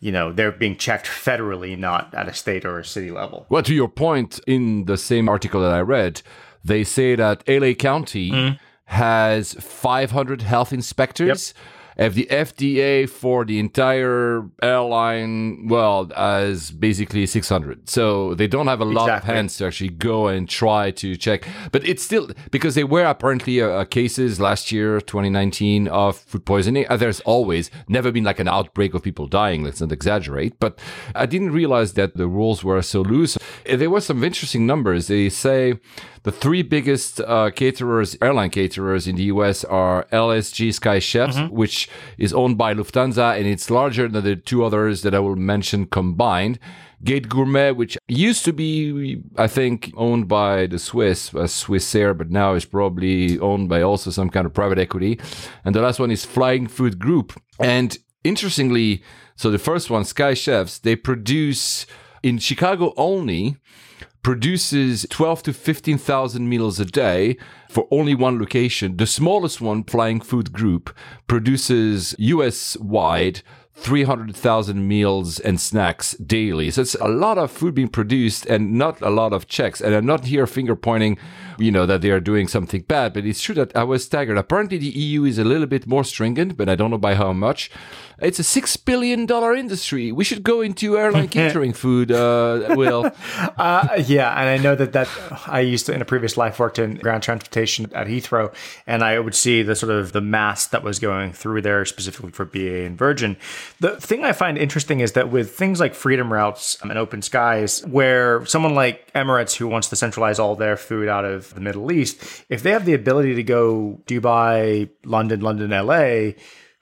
you know, they're being checked federally, not at a state or a city level. Well, to your point, in the same article that I read, they say that LA County Mm-hmm. Has 500 health inspectors. If the FDA for the entire airline, well, has basically 600. So they don't have a lot of hands to actually go and try to check. But it's still, because they were apparently uh, cases last year, 2019, of food poisoning. Uh, there's always never been like an outbreak of people dying. Let's not exaggerate. But I didn't realize that the rules were so loose. Uh, There were some interesting numbers. They say the three biggest uh, caterers, airline caterers in the US are LSG Sky Chefs, which is owned by Lufthansa, and it's larger than the two others that I will mention combined. Gate Gourmet, which used to be, I think, owned by the Swiss, uh, Swiss Air, but now is probably owned by also some kind of private equity. And the last one is Flying Food Group. And interestingly, so the first one, Sky Chefs, they produce in Chicago only produces 12 to 15,000 meals a day for only one location. The smallest one, Flying Food Group, produces US wide 300,000 meals and snacks daily. So it's a lot of food being produced and not a lot of checks. And I'm not here finger pointing, you know, that they are doing something bad, but it's true that I was staggered. Apparently the EU is a little bit more stringent, but I don't know by how much. It's a $6 billion industry. We should go into airline catering food, uh, Will. Uh, yeah, and I know that that I used to in a previous life worked in ground transportation at Heathrow, and I would see the sort of the mass that was going through there specifically for BA and Virgin. The thing I find interesting is that with things like Freedom Routes and Open Skies, where someone like Emirates who wants to centralize all their food out of the Middle East, if they have the ability to go Dubai, London, London, LA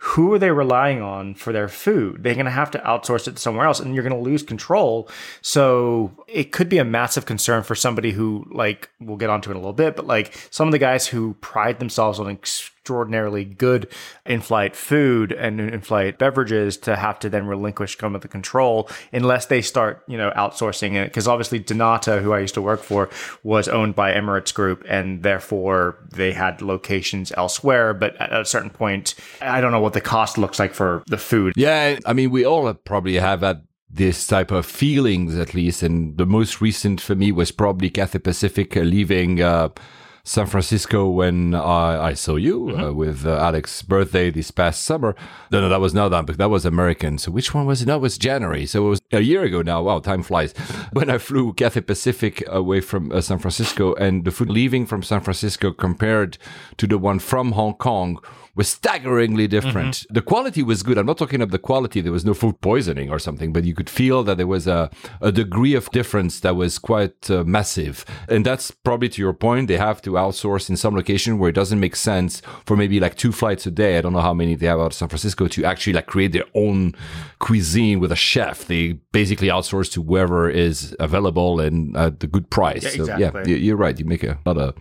who are they relying on for their food? They're going to have to outsource it somewhere else and you're going to lose control. So it could be a massive concern for somebody who, like, we'll get onto it in a little bit, but like some of the guys who pride themselves on extraordinarily good in flight food and in flight beverages to have to then relinquish some of the control unless they start, you know, outsourcing it. Because obviously, dnata, who I used to work for, was owned by Emirates Group and therefore they had locations elsewhere. But at a certain point, I don't know what the cost looks like for the food. Yeah, I mean, we all probably have had this type of feelings at least. And the most recent for me was probably Cathay Pacific leaving uh, San Francisco when I, I saw you uh, with uh, Alex's birthday this past summer. No, no, that was not that, but that was American. So which one was it? No, it was January. So it was a year ago now. Wow, time flies. When I flew Cathay Pacific away from uh, San Francisco and the food leaving from San Francisco compared to the one from Hong Kong was staggeringly different. The quality was good. I'm not talking of the quality. There was no food poisoning or something, but you could feel that there was a, a degree of difference that was quite uh, massive. And that's probably to your point. They have to outsource in some location where it doesn't make sense for maybe like two flights a day. I don't know how many they have out of San Francisco to actually like create their own cuisine with a chef. They basically outsource to whoever is available and at the good price. Yeah, So yeah, you're right. You make a lot of,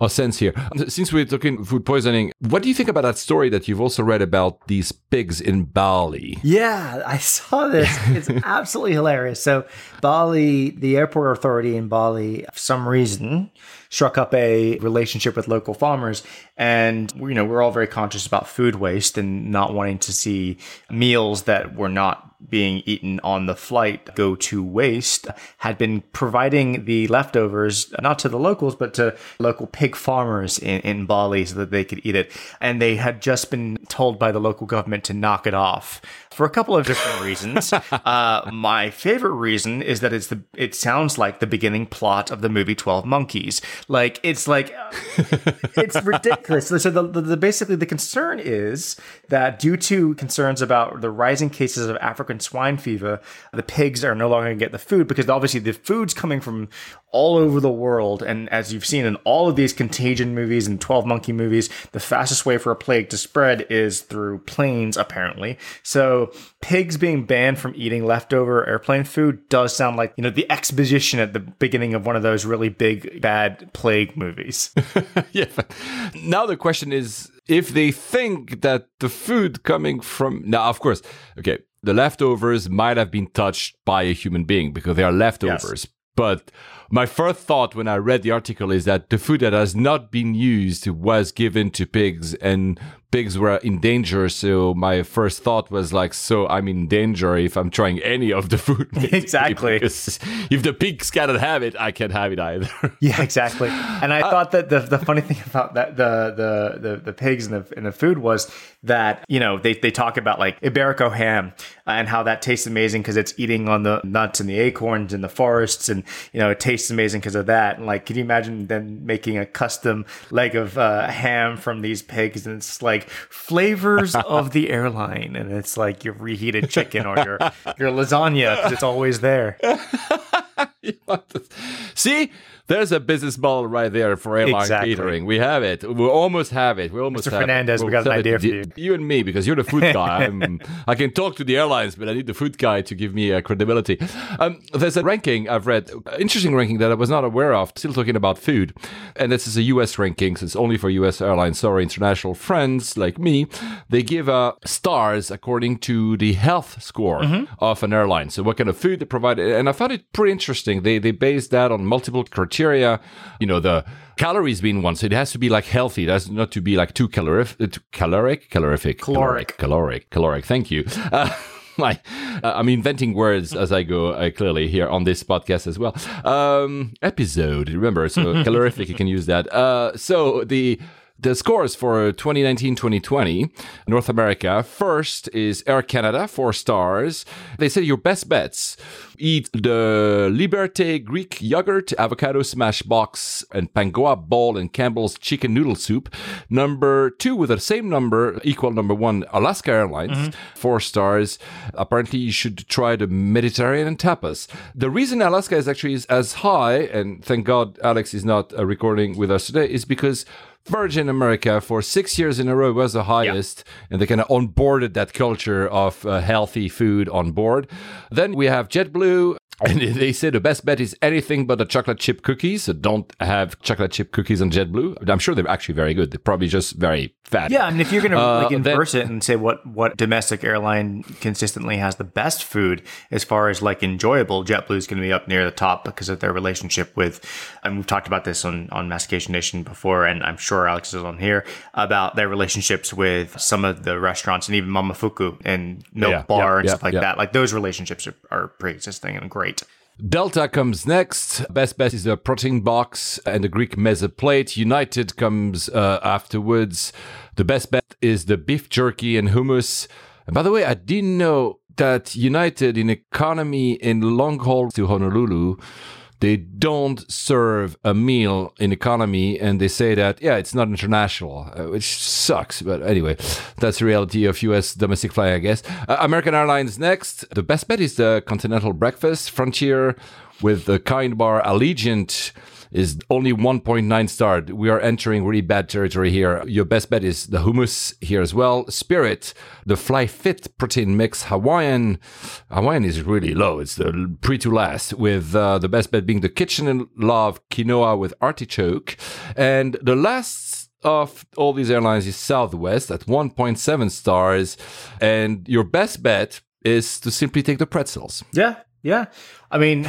of sense here. Since we're talking food poisoning, what do you think about that story that you've also read about these pigs in Bali? Yeah, I saw this. It's absolutely hilarious. So, Bali, the airport authority in Bali, for some reason, struck up a relationship with local farmers. And, you know, we're all very conscious about food waste and not wanting to see meals that were not being eaten on the flight go to waste had been providing the leftovers not to the locals but to local pig farmers in, in Bali so that they could eat it. And they had just been told by the local government to knock it off for a couple of different reasons uh, my favorite reason is that it's the it sounds like the beginning plot of the movie 12 monkeys like it's like it's ridiculous so the, the, the basically the concern is that due to concerns about the rising cases of African swine fever, the pigs are no longer going to get the food because obviously the food's coming from all over the world. And as you've seen in all of these contagion movies and 12 monkey movies, the fastest way for a plague to spread is through planes, apparently. So pigs being banned from eating leftover airplane food does sound like, you know, the exposition at the beginning of one of those really big, bad plague movies. yeah. Now the question is if they think that the food coming from now, of course, okay, the leftovers might have been touched by a human being because they are leftovers. Yes. But my first thought when I read the article is that the food that has not been used was given to pigs and pigs were in danger. So my first thought was like, so I'm in danger if I'm trying any of the food. exactly. If the pigs cannot have it, I can't have it either. yeah, exactly. And I uh, thought that the, the funny thing about that the the the, the pigs and the, and the food was that you know they, they talk about like Iberico ham and how that tastes amazing because it's eating on the nuts and the acorns in the forests and you know it tastes amazing because of that. And like, can you imagine them making a custom leg of uh, ham from these pigs and it's like like flavors of the airline, and it's like your reheated chicken or your your lasagna because it's always there. See, there's a business model right there for airline exactly. catering. We have it. We almost have it. We almost have it. Mr. have Fernandez, it. we got an idea for you. You and me, because you're the food guy. i can talk to the airlines, but I need the food guy to give me uh, credibility. Um, there's a ranking I've read, interesting ranking that I was not aware of. Still talking about food, and this is a U.S. ranking, so it's only for U.S. airlines. Sorry, international friends like me, they give uh, stars according to the health score mm-hmm. of an airline. So what kind of food they provide, and I found it pretty interesting. They they base that on multiple criteria. You know, the calories being one, so it has to be like healthy. It has not to be like too calorific, uh, caloric, calorific, caloric, caloric, caloric. Thank you. Uh, my, uh, I'm inventing words as I go uh, clearly here on this podcast as well. Um, episode, remember, so calorific, you can use that. Uh, so the the scores for 2019-2020 North America. First is Air Canada, four stars. They say your best bets. Eat the Liberté Greek yogurt, avocado smash box, and Pangoa bowl and Campbell's chicken noodle soup. Number two with the same number, equal number one, Alaska Airlines, mm-hmm. four stars. Apparently, you should try the Mediterranean tapas. The reason Alaska is actually as high, and thank God Alex is not uh, recording with us today, is because Virgin America for six years in a row was the highest, and they kind of onboarded that culture of uh, healthy food on board. Then we have JetBlue, and they say the best bet is anything but the chocolate chip cookies. So don't have chocolate chip cookies on JetBlue. I'm sure they're actually very good. They're probably just very fat. Yeah, I mean, if you're going to uh, like inverse then, it and say what what domestic airline consistently has the best food as far as like enjoyable, JetBlue is going to be up near the top because of their relationship with. And we've talked about this on on Mastication Nation before, and I'm sure Alex is on here about their relationships with some of the restaurants and even Momofuku and Milk yeah, Bar yeah, and yeah, stuff like that. Like those relationships are, are pre-existing and great. Delta comes next. Best bet is the protein box and the Greek meze plate. United comes uh, afterwards. The best bet is the beef jerky and hummus. And by the way, I didn't know that United in economy in long haul to Honolulu they don't serve a meal in economy and they say that yeah it's not international uh, which sucks but anyway that's the reality of us domestic flying i guess. Uh, american airlines next. The best bet is the continental breakfast frontier with the kind bar allegiant is only 1.9 star. We are entering really bad territory here. Your best bet is the hummus here as well. Spirit, the Fly Fit protein mix. Hawaiian, Hawaiian is really low. It's the pre to last with uh, the best bet being the Kitchen and Love quinoa with artichoke And the last of all these airlines is Southwest at 1.7 stars. And your best bet is to simply take the pretzels. Yeah, yeah. I mean,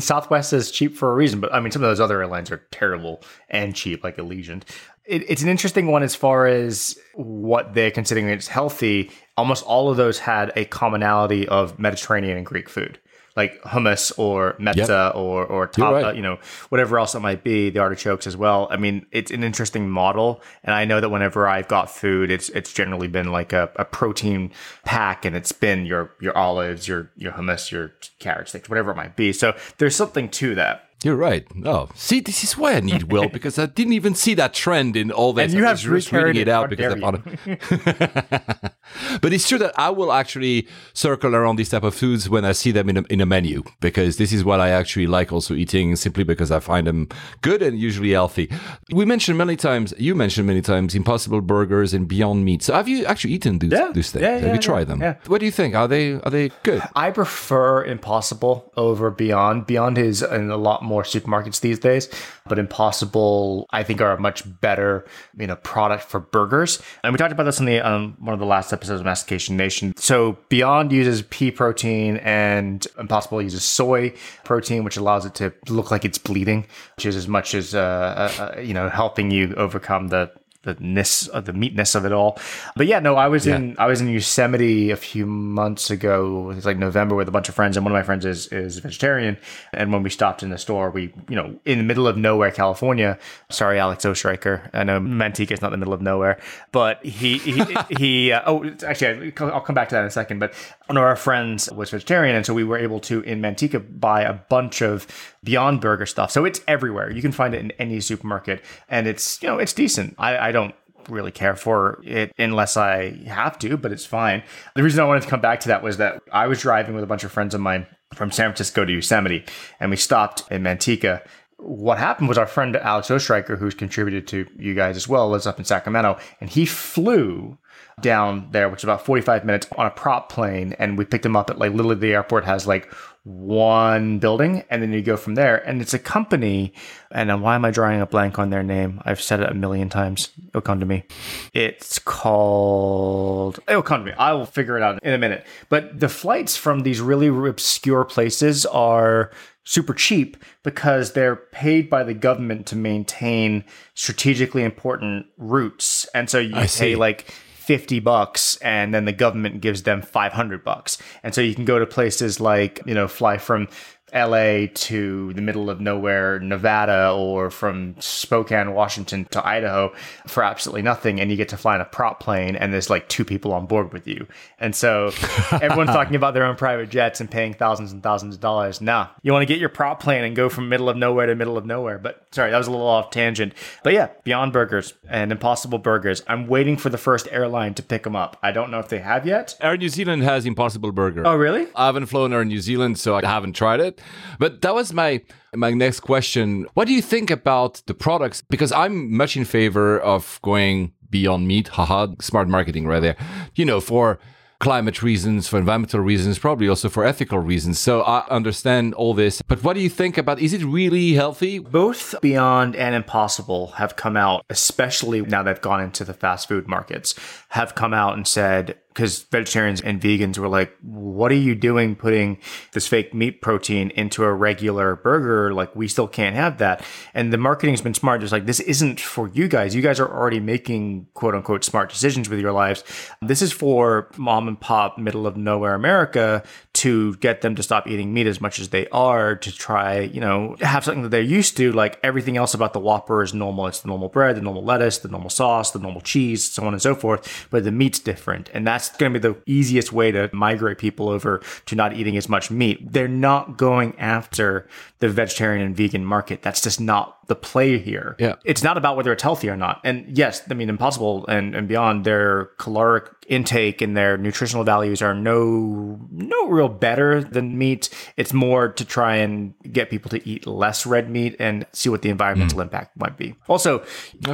Southwest is cheap for a reason, but I mean, some of those other airlines are terrible and cheap, like Allegiant. It, it's an interesting one as far as what they're considering as healthy. Almost all of those had a commonality of Mediterranean and Greek food like hummus or mezza Yep. or or top, right. you know whatever else it might be, the artichokes as well. I mean, it's an interesting model, and I know that whenever I've got food, it's it's generally been like a, a protein pack, and it's been your your olives, your your hummus, your carrot sticks, whatever it might be. So there's something to that. You're right. Oh, see, this is why I need Will because I didn't even see that trend in all this. And you I have just reading it out because I found but it's true that I will actually circle around these type of foods when I see them in a, in a menu because this is what I actually like also eating simply because I find them good and usually healthy. We mentioned many times, you mentioned many times, Impossible Burgers and Beyond Meat. So have you actually eaten these, Yeah. these things? Yeah, have yeah, you tried yeah, them? yeah. What do you think? Are they are they good? I prefer Impossible over Beyond. Beyond is a lot more supermarkets these days, but Impossible I think are a much better you know product for burgers. And we talked about this on the um, one of the last episodes of Mastication Nation. So Beyond uses pea protein, and Impossible uses soy protein, which allows it to look like it's bleeding, which is as much as uh, uh, uh, you know helping you overcome the the ness of the meatness of it all. But yeah, no, I was in I was in Yosemite a few months ago. It's like November with a bunch of friends, and one of my friends is is vegetarian. And when we stopped in the store, we you know in the middle of nowhere, California. Sorry, Alex Ostreicher. I know Manteca is not the middle of nowhere, but he he he. Uh, oh, actually, I'll come back to that in a second. But one of our friends was vegetarian, and so we were able to in Manteca buy a bunch of Beyond Burger stuff. So it's everywhere. You can find it in any supermarket, and it's you know it's decent. I, I don't really care for it unless I have to, but it's fine. The reason I wanted to come back to that was that I was driving with a bunch of friends of mine from San Francisco to Yosemite, and we stopped in Manteca. What happened was our friend Alex Ostreicher, who's contributed to you guys as well, lives up in Sacramento, and he flew down there, which is about 45 minutes on a prop plane. And we picked him up at like literally the airport has like one building and then you go from there. And it's a company. And then why am I drawing a blank on their name? I've said it a million times. It'll come to me. It's called, it'll come to me. I will figure it out in a minute. But the flights from these really obscure places are super cheap because they're paid by the government to maintain strategically important routes. And so you I pay see. like 50 bucks and then the government gives them 500 bucks. And so you can go to places like, you know, fly from LA to the middle of nowhere, Nevada, or from Spokane, Washington to Idaho for absolutely nothing. And you get to fly in a prop plane and there's like two people on board with you. And so everyone's talking about their own private jets and paying thousands and thousands of dollars. Nah, you want to get your prop plane and go from middle of nowhere to middle of nowhere. But sorry, that was a little off tangent. But yeah, Beyond Burgers and Impossible Burgers. I'm waiting for the first airline to pick them up. I don't know if they have yet. Air New Zealand has Impossible Burger. Oh, really? I haven't flown Air New Zealand, so I haven't tried it. But that was my my next question. What do you think about the products? Because I'm much in favor of going beyond meat. Haha, smart marketing right there. You know, for climate reasons, for environmental reasons, probably also for ethical reasons. So I understand all this. But what do you think about is it really healthy? Both Beyond and Impossible have come out, especially now they've gone into the fast food markets, have come out and said, because vegetarians and vegans were like, what are you doing putting this fake meat protein into a regular burger? Like, we still can't have that. And the marketing's been smart. Just like, this isn't for you guys. You guys are already making quote unquote smart decisions with your lives. This is for mom and pop, middle of nowhere America to get them to stop eating meat as much as they are to try, you know, have something that they're used to. Like everything else about the Whopper is normal. It's the normal bread, the normal lettuce, the normal sauce, the normal cheese, so on and so forth. But the meat's different. And that's going to be the easiest way to migrate people over to not eating as much meat. They're not going after the vegetarian and vegan market. That's just not the play here. Yeah. It's not about whether it's healthy or not. And yes, I mean, Impossible and, and beyond, their caloric intake and their nutritional values are no no real better than meat. It's more to try and get people to eat less red meat and see what the environmental hmm. impact might be. Also,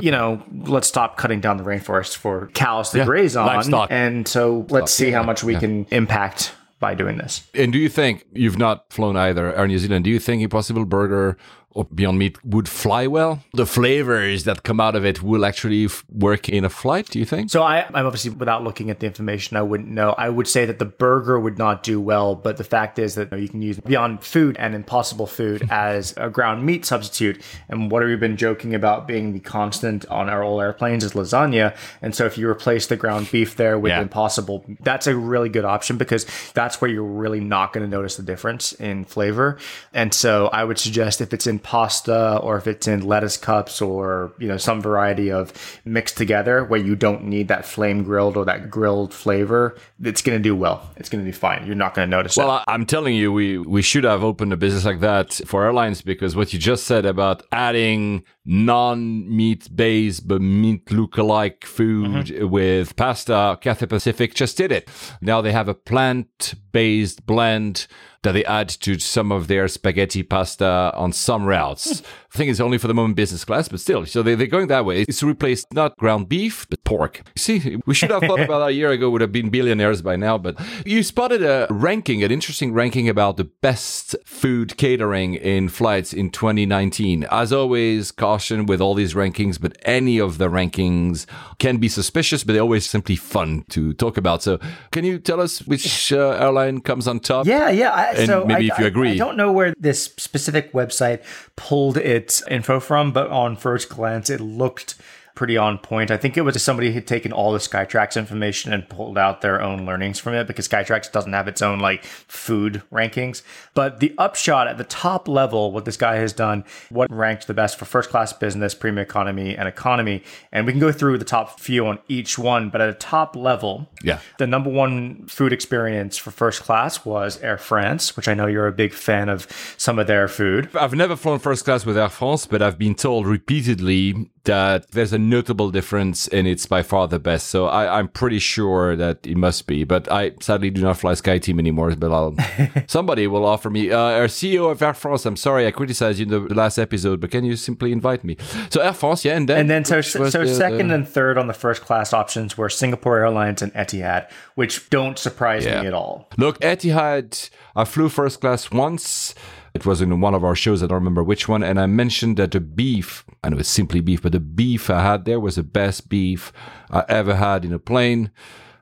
you know, let's stop cutting down the rainforest for cows to Yeah, graze on. livestock. And so let's see how much we yeah. can impact by doing this. And do you think you've not flown either Air New Zealand? Do you think Impossible Burger or Beyond Meat would fly well? The flavors that come out of it will actually f- work in a flight, do you think? So I, I'm obviously without looking at the information, I wouldn't know. I would say that the burger would not do well, but the fact is that you, know, you can use Beyond Food and Impossible Food as a ground meat substitute. And what have we been joking about being the constant on our old airplanes is lasagna. And so if you replace the ground beef there with Yeah. Impossible, that's a really good option because that's where you're really not going to notice the difference in flavor. And so I would suggest if it's in pasta or if it's in lettuce cups or, you know, some variety of mixed together where you don't need that flame grilled or that grilled flavor, it's going to do well. It's going to do fine. You're not going to notice Well, it. I'm telling you, we, we should have opened a business like that for airlines because what you just said about adding non-meat based but meat look-alike food mm-hmm. with pasta, Cathay Pacific just did it. Now they have a plant-based blend that they add to some of their spaghetti pasta on some routes. Hmm. I think it's only for the moment business class, but still. So they, they're going that way. It's to replace not ground beef, but pork. See, we should have thought about that a year ago, would have been billionaires by now. But you spotted a ranking, an interesting ranking about the best food catering in flights in 2019. As always, caution with all these rankings, but any of the rankings can be suspicious, but they're always simply fun to talk about. So can you tell us which uh, airline comes on top? Yeah, yeah. I, And so maybe I, if you agree. I, don't know where this specific website pulled its info from, but on first glance, it looked pretty on point. I think it was somebody had taken all the Skytrax information and pulled out their own learnings from it because Skytrax doesn't have its own like food rankings. But the upshot at the top level, what this guy has done, what ranked the best for first class business, premium economy, and economy. And we can go through the top few on each one, but at a top level, Yeah. the number one food experience for first class was Air France, which I know you're a big fan of some of their food. I've never flown first class with Air France, but I've been told repeatedly that there's a notable difference and it's by far the best. So I, I'm pretty sure that it must be. But I sadly do not fly SkyTeam anymore. But I'll, somebody will offer me. Uh, our CEO of Air France, I'm sorry I criticized you in the, last episode, but can you simply invite me? So Air France, yeah, and then And then so so the- second and third on the first class options were Singapore Airlines and Etihad, which don't surprise Yeah. me at all. Look, Etihad, I flew first class once. It was in one of our shows, I don't remember which one, and I mentioned that the beef, I know it's simply beef, but the beef I had there was the best beef I ever had in a plane.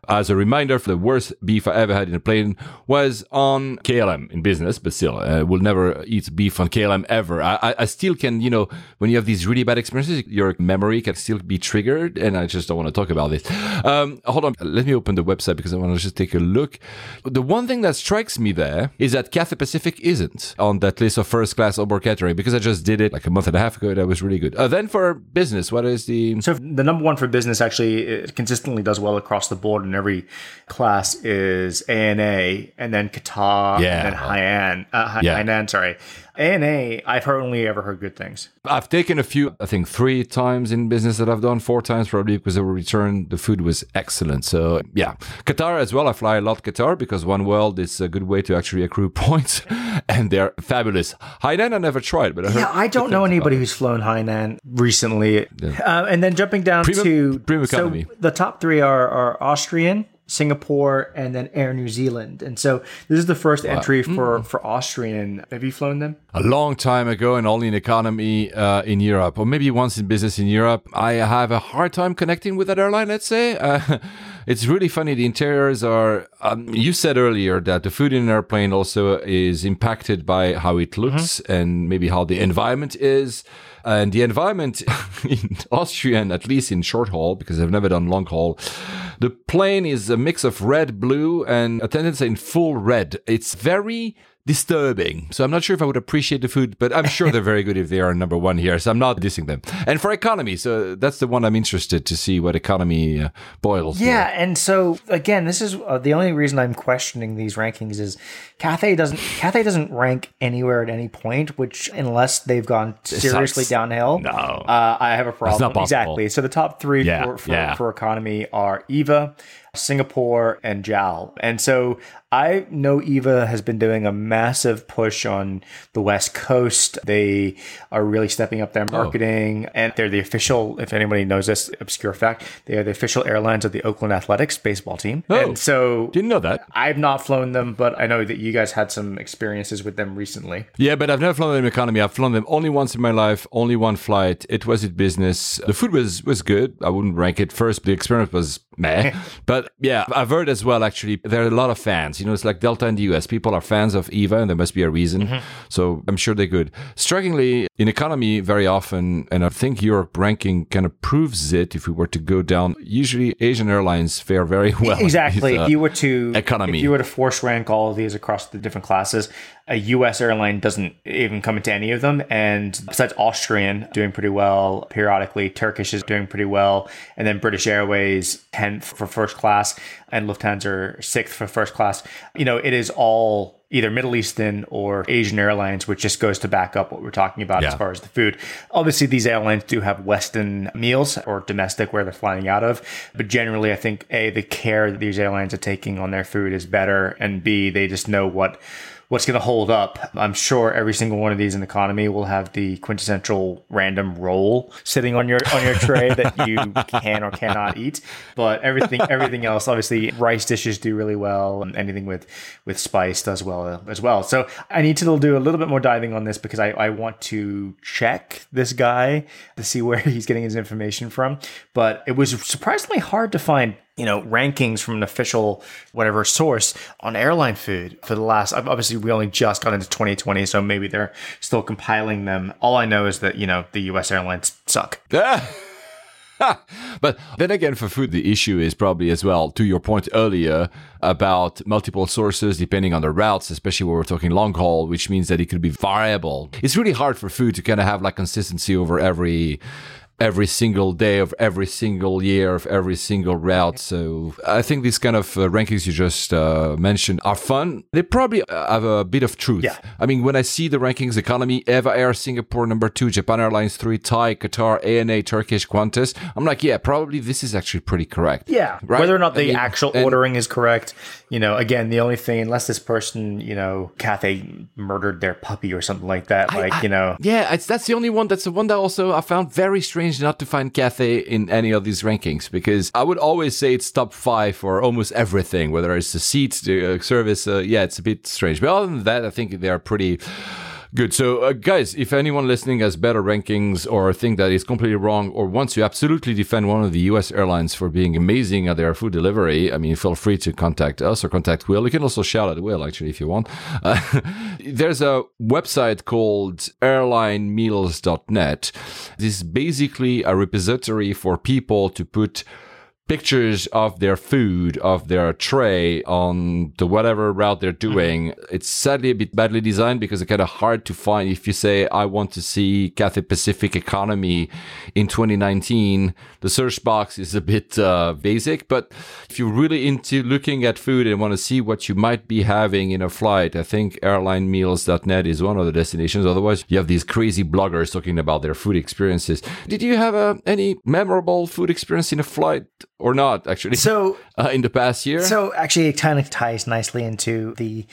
As a reminder, the worst beef I ever had in a plane was on KLM in business, but still, uh, we'll never eat beef on KLM ever. I, I, I still can, you know, when you have these really bad experiences, your memory can still be triggered, and I just don't want to talk about this. Um, hold on, let me open the website because I want to just take a look. The one thing that strikes me there is that Cathay Pacific isn't on that list of first class onboard catering because I just did it like a month and a half ago. That was really good. Uh, then for business, what is the So the number one for business actually consistently does well across the board every class is ANA and then Qatar Yeah. and then Hainan. Uh, Hai- Yeah. Sorry. ANA, I've heard only ever heard good things. I've taken a few, I think three times in business that I've done, four times probably because of return. The food was excellent. So yeah, Qatar as well. I fly a lot Qatar because One World is a good way to actually accrue points and they're fabulous. Hainan I never tried, but I Yeah, I don't know anybody who's flown Hainan recently. Uh, and then jumping down Premium- to premium so the top three are, are Austrian, Singapore, and then Air New Zealand. And so this is the first entry Mm. for for Austrian. Have you flown them? a long time ago and only in economy uh, in Europe, or maybe once in business in Europe. I have a hard time connecting with that airline, let's say. Uh, it's really funny. The interiors are, um, you said earlier that the food in an airplane also is impacted by how it looks and maybe how the environment is. And the environment in Austrian, at least in short haul, because I've never done long haul, the plane is a mix of red, blue, and attendants in full red. It's very disturbing. So I'm not sure if I would appreciate the food, but I'm sure they're very good if they are number one here. So I'm not dissing them. And for economy, so that's the one I'm interested to see what economy uh, boils. here. Yeah, and so again, this is uh, the only reason I'm questioning these rankings is Cathay doesn't Cathay doesn't rank anywhere at any point, which unless they've gone seriously downhill, No. uh, I have a problem. Exactly. So the top three Yeah, for, for, yeah. for economy are Eva, Singapore, and JAL. And so I know Eva has been doing a massive push on the West Coast. They are really stepping up their Oh. marketing, and they're the official. If anybody knows this obscure fact, they are the official airlines of the Oakland Athletics baseball team. Oh. and so Didn't know that. I've not flown them, but I know that you guys had some experiences with them recently. Yeah, but I've never flown them economy. I've flown them only once in my life, only one flight. It was in business. The food was was good. I wouldn't rank it first. The experience was meh. but yeah, I've heard as well. Actually, there are a lot of fans. You know, it's like Delta in the US. People are fans of Eva, and there must be a reason. So I'm sure they're good. Strikingly, in economy, very often, and I think Europe ranking kind of proves it. If we were to go down, usually Asian airlines fare very well. Exactly. with, uh, if you were to economy. if you were to force rank all of these across the different classes, a U.S. airline doesn't even come into any of them. And besides Austrian doing pretty well periodically, Turkish is doing pretty well, and then British Airways tenth for first class, and Lufthansa sixth for first class. You know, it is all either Middle Eastern or Asian airlines, which just goes to back up what we're talking about as far as the food. Obviously, these airlines do have Western meals or domestic where they're flying out of, but generally, I think A, the care that these airlines are taking on their food is better, and B, they just know what what's going to hold up. I'm sure every single one of these in the economy will have the quintessential random roll sitting on your on your tray that you can or cannot eat. But everything everything else, obviously, rice dishes do really well, and anything with with spice does well uh, as well. So I need to do a little bit more diving on this because I, I want to check this guy to see where he's getting his information from. But it was surprisingly hard to find you know rankings from an official whatever source on airline food for the last obviously we only just got into 2020 so maybe they're still compiling them all i know is that you know the us airlines suck but then again, for food, the issue is probably as well, to your point earlier about multiple sources depending on the routes, especially when we're talking long haul, which means that it could be variable. It's really hard for food to kind of have like consistency over every every single day of every single year of every single route. So I think these kind of uh, rankings you just uh, mentioned are fun. They probably uh, have a bit of truth. Yeah. I mean, when I see the rankings, economy, Eva Air, Singapore number two, Japan Airlines three, Thai, Qatar, ANA, Turkish, Qantas. I'm like, yeah, probably this is actually pretty correct. Yeah. Right? Whether or not I the mean, actual and- ordering is correct, you know, again, the only thing, unless this person, you know, Cathay murdered their puppy or something like that, like, I- you know, Yeah, it's that's the only one. That's the one that also I found very strange not to find Cathay in any of these rankings because I would always say it's top five for almost everything, whether it's the seats, the uh, service. Uh, yeah, it's a bit strange, but other than that, I think they are pretty. Good. So, uh, guys, if anyone listening has better rankings or think that is completely wrong or wants to absolutely defend one of the US airlines for being amazing at their food delivery, I mean, feel free to contact us or contact Will. You can also shout at Will, actually, if you want. Uh, there's a website called airlinemeals.net. This is basically a repository for people to put pictures of their food, of their tray on the whatever route they're doing. It's sadly a bit badly designed because it's kind of hard to find. If you say, I want to see Cathay Pacific economy in 2019, the search box is a bit uh, basic. But if you're really into looking at food and want to see what you might be having in a flight, I think airlinemeals.net is one of the destinations. Otherwise, you have these crazy bloggers talking about their food experiences. Did you have uh, any memorable food experience in a flight or not, actually, so uh, in the past year? So actually, it kind of ties nicely into the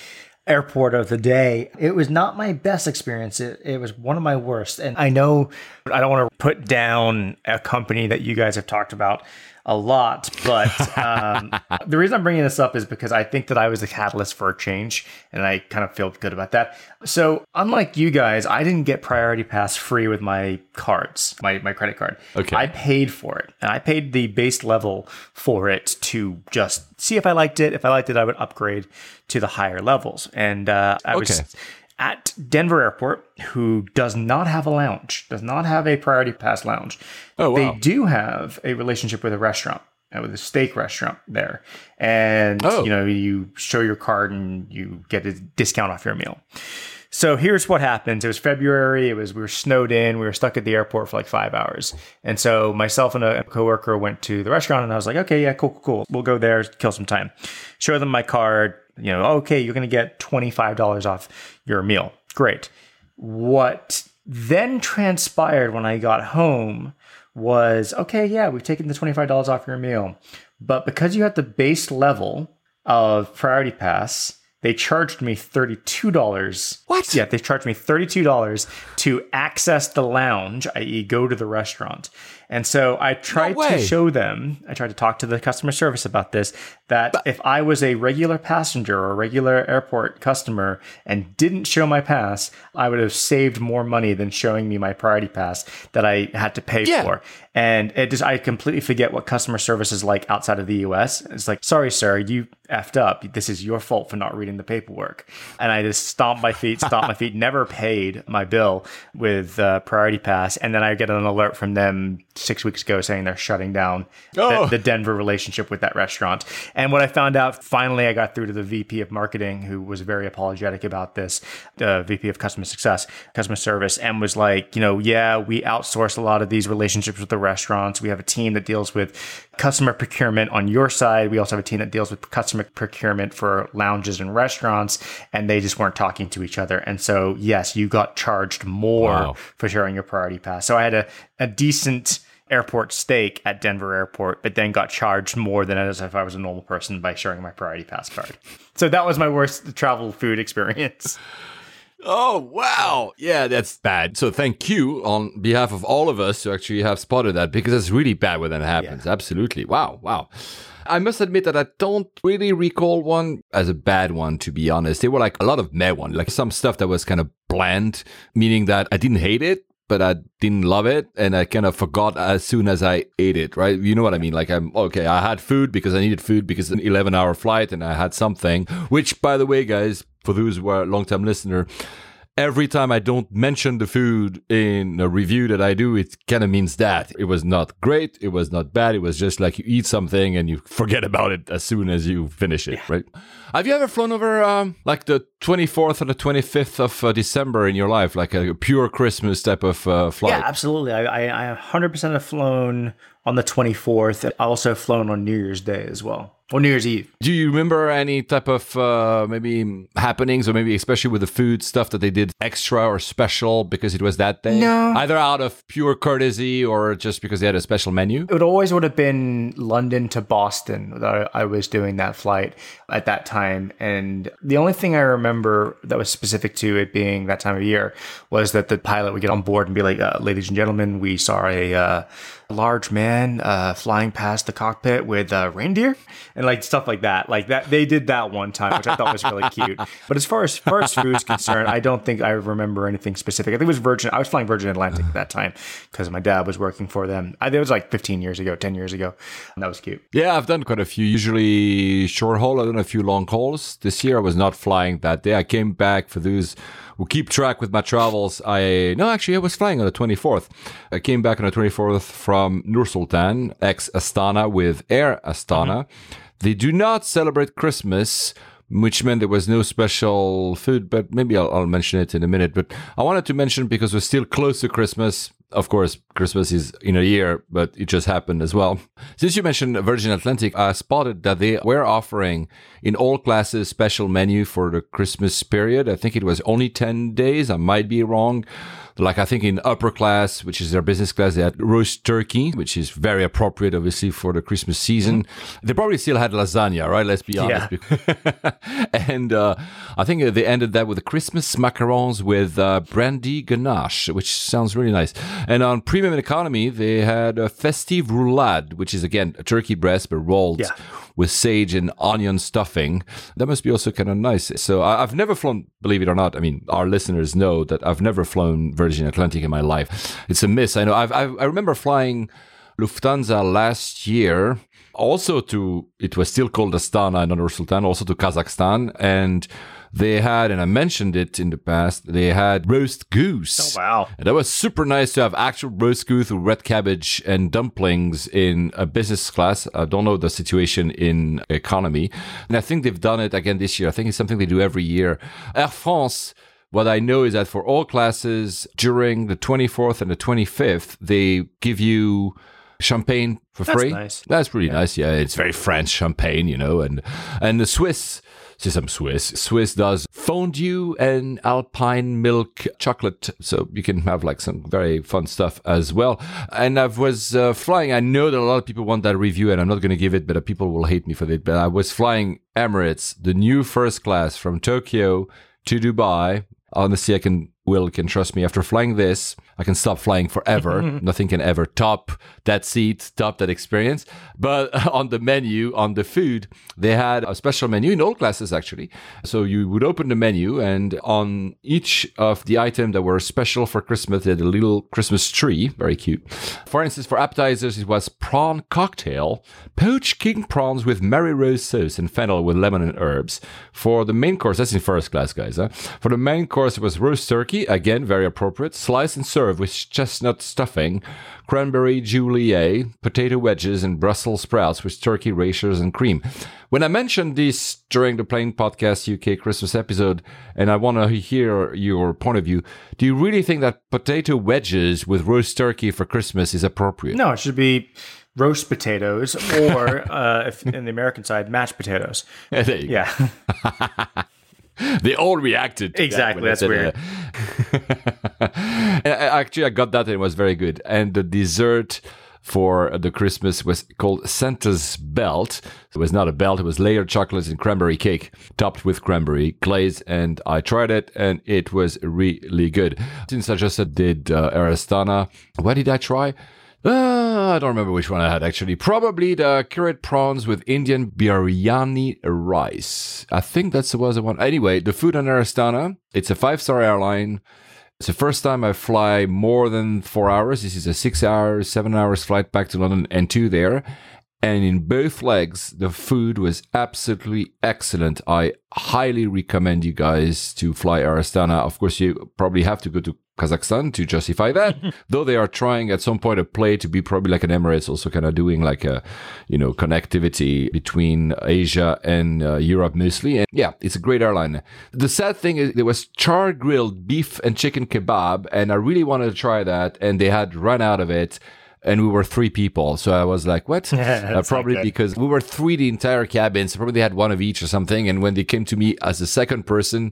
airport of the day. It was not my best experience. It, it was one of my worst. And I know I don't want to put down a company that you guys have talked about a lot, but um, the reason I'm bringing this up is because I think that I was the catalyst for a change, and I kind of feel good about that. So, unlike you guys, I didn't get Priority Pass free with my cards, my my credit card. Okay. I paid for it, and I paid the base level for it to just see if I liked it. If I liked it, I would upgrade to the higher levels. And uh, I was Okay. At Denver Airport, who does not have a lounge, does not have a Priority Pass lounge. Oh, wow. They do have a relationship with a restaurant. uh, With a steak restaurant there, and Oh. you know you show your card and you get a discount off your meal. So here's what happens. It was February. It was we were snowed in. We were stuck at the airport for like five hours. And so myself and a coworker went to the restaurant, and I was like, okay, yeah, cool, cool, cool. We'll go there, kill some time. Show them my card. You know, okay, you're gonna get twenty five dollars off your meal. Great. What then transpired when I got home was okay, yeah, we've taken the twenty five dollars off your meal, but because you had the base level of Priority Pass, they charged me $32. What? Yeah, they charged me $32 to access the lounge, i.e., go to the restaurant. And so I tried to show them, I tried to talk to the customer service about this, that if I was a regular passenger or a regular airport customer and didn't show my pass, I would have saved more money than showing me my priority pass that I had to pay Yeah. for. And it just, I completely forget what customer service is like outside of the US. It's like, sorry, sir, you effed up. This is your fault for not reading the paperwork. And I just stomped my feet, stomped my feet, never paid my bill with uh, Priority Pass. And then I get an alert from them six weeks ago saying they're shutting down Oh. the, the Denver relationship with that restaurant. And what I found out, finally, I got through to the VP of marketing who was very apologetic about this, the VP of customer success, customer service, and was like, you know, yeah, we outsource a lot of these relationships with the restaurants. We have a team that deals with customer procurement on your side. We also have a team that deals with customer procurement for lounges and restaurants, and they just weren't talking to each other. And so, yes, you got charged more Wow. for sharing your priority pass. So I had a, a decent airport steak at Denver Airport, but then got charged more than as if I was a normal person by sharing my priority pass card. So that was my worst travel food experience. Oh, wow. Yeah, that's bad. So thank you on behalf of all of us who actually have spotted that because it's really bad when that happens. Absolutely. Wow. Wow. I must admit that I don't really recall one as a bad one, to be honest. They were like a lot of meh one, like some stuff that was kind of bland, meaning that I didn't hate it, but I didn't love it and I kind of forgot as soon as I ate it, right? You know what I mean? Like I'm okay, I had food because I needed food because an 11 hour flight and I had something, which by the way, guys, for those who are long time listener, every time I don't mention the food in a review that I do, it kind of means that it was not great, it was not bad, it was just like you eat something and you forget about it as soon as you finish it, right? Have you ever flown over um, like the 24th or the 25th of uh, December in your life, like a pure Christmas type of uh, flight? Yeah, absolutely. I, I, I 100% have flown on the 24th. I also have flown on New Year's Day as well, or New Year's Eve. Do you remember any type of uh, maybe happenings, or maybe especially with the food stuff that they did extra or special because it was that day? No. Either out of pure courtesy or just because they had a special menu. It always would have been London to Boston that I was doing that flight at that time. And the only thing I remember that was specific to it being that time of year was that the pilot would get on board and be like, uh, ladies and gentlemen, we saw a uh, large man uh, flying past the cockpit with uh, reindeer and like stuff like that. Like that, they did that one time, which I thought was really cute. But as far as, far as food is concerned, I don't think I remember anything specific. I think it was Virgin. I was flying Virgin Atlantic at that time because my dad was working for them. I, it was like 15 years ago, 10 years ago. And that was cute. Yeah, I've done quite a few, usually short haul. I've done a few long hauls. This year I was not flying that day. I came back for those who keep track with my travels. I, no, actually I was flying on the 24th. I came back on the 24th from Nur Sultan, ex Astana with Air Astana. Mm-hmm. They do not celebrate Christmas. Which meant there was no special food, but maybe I'll, I'll mention it in a minute. But I wanted to mention because we're still close to Christmas. Of course, Christmas is in a year, but it just happened as well. Since you mentioned Virgin Atlantic, I spotted that they were offering in all classes special menu for the Christmas period. I think it was only 10 days. I might be wrong. Like I think in upper class, which is their business class, they had roast turkey, which is very appropriate, obviously, for the Christmas season. They probably still had lasagna, right? Let's be honest. and uh, I think they ended that with the Christmas macarons with uh, brandy ganache, which sounds really nice. And on premium economy, they had a festive roulade, which is again a turkey breast but rolled Yeah. With sage and onion stuffing. That must be also kind of nice. So I, I've never flown, believe it or not. I mean, our listeners know that I've never flown Virgin Atlantic in my life. It's a miss. I know. I've, I've, I remember flying Lufthansa last year, also to, it was still called Astana and Nur Sultan, also to Kazakhstan. And they had, and I mentioned it in the past, they had roast goose. Oh, wow. And that was super nice to have actual roast goose with red cabbage and dumplings in a business class. I don't know the situation in economy. And I think they've done it again this year. I think it's something they do every year. Air France, what I know is that for all classes during the 24th and the 25th, they give you champagne for That's free. nice. That's pretty nice. Yeah, it's very French champagne, you know, and and the Swiss. Since I'm Swiss, Swiss does fondue and alpine milk chocolate, so you can have like some very fun stuff as well. And I was uh, flying. I know that a lot of people want that review, and I'm not going to give it, but people will hate me for it. But I was flying Emirates, the new first class from Tokyo to Dubai. Honestly, I can Will can trust me. After flying this, I can stop flying forever. Mm-hmm. Nothing can ever top that seat, top that experience. But on the menu, on the food, they had a special menu in all classes actually. So you would open the menu, and on each of the items that were special for Christmas, they had a little Christmas tree, very cute. For instance, for appetizers, it was prawn cocktail, poached king prawns with Mary Rose sauce and fennel with lemon and herbs. For the main course, that's in first class, guys. Huh? For the main course, it was roast turkey, again very appropriate, slice and serve with chestnut stuffing, cranberry julienne, potato wedges, and Brussels sprouts with turkey rashers and cream. When I mentioned this during the Plain Podcast UK Christmas episode, and I want to hear your point of view, do you really think that potato wedges with roast turkey for Christmas is appropriate? No, it should be roast potatoes or, uh, if in the American side, mashed potatoes. Yeah, there you go. Yeah. They all reacted. To Exactly, That that's weird. uh, Actually, I got that and it was very good. And the dessert for the Christmas was called Santa's Belt. It was not a belt, it was layered chocolates and cranberry cake topped with cranberry glaze. And I tried it and it was really good. Since I just did uh, Air Astana, what did I try? Uh, I don't remember which one I had actually. Probably the curried prawns with Indian biryani rice. I think that's was the one. Anyway, the food on Air Astana, it's a five star airline. It's the first time I fly more than four hours. This is a six hour, seven hours flight back to London and two there. And in both legs, the food was absolutely excellent. I highly recommend you guys to fly Air Astana. Of course, you probably have to go to Kazakhstan to justify that. Though they are trying at some point to play to be probably like an Emirates, also kind of doing like a, you know, connectivity between Asia and uh, Europe mostly. And yeah, it's a great airline. The sad thing is there was char grilled beef and chicken kebab, and I really wanted to try that, and they had run out of it. And we were three people, so I was like, "What?" Yeah, uh, probably because we were three the entire cabin, so probably they had one of each or something. And when they came to me as the second person,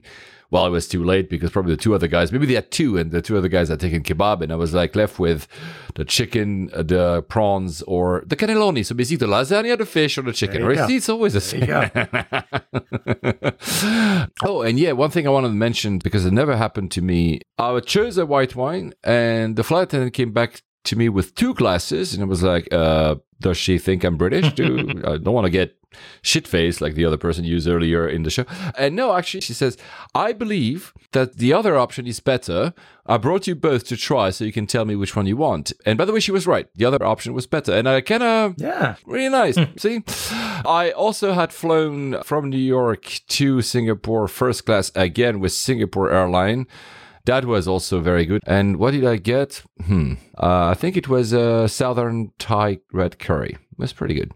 well, it was too late because probably the two other guys, maybe they had two, and the two other guys had taken kebab, and I was like left with the chicken, uh, the prawns, or the cannelloni. So basically, the lasagna, the fish, or the chicken. Right? go. It's always the same. Oh, and yeah, one thing I wanted to mention because it never happened to me. I chose a white wine, and the flight attendant came back to me with two glasses, and it was like, uh, "Does she think I'm British? Do I don't want to get shit faced like the other person used earlier in the show?" And no, actually, she says, "I believe that the other option is better. I brought you both to try, so you can tell me which one you want." And by the way, she was right. The other option was better, and I kind of Yeah. Really nice. See, I also had flown from New York to Singapore first class again with Singapore Airline. That was also very good. And what did I get? Hmm. Uh, I think it was a Southern Thai red curry. It was pretty good.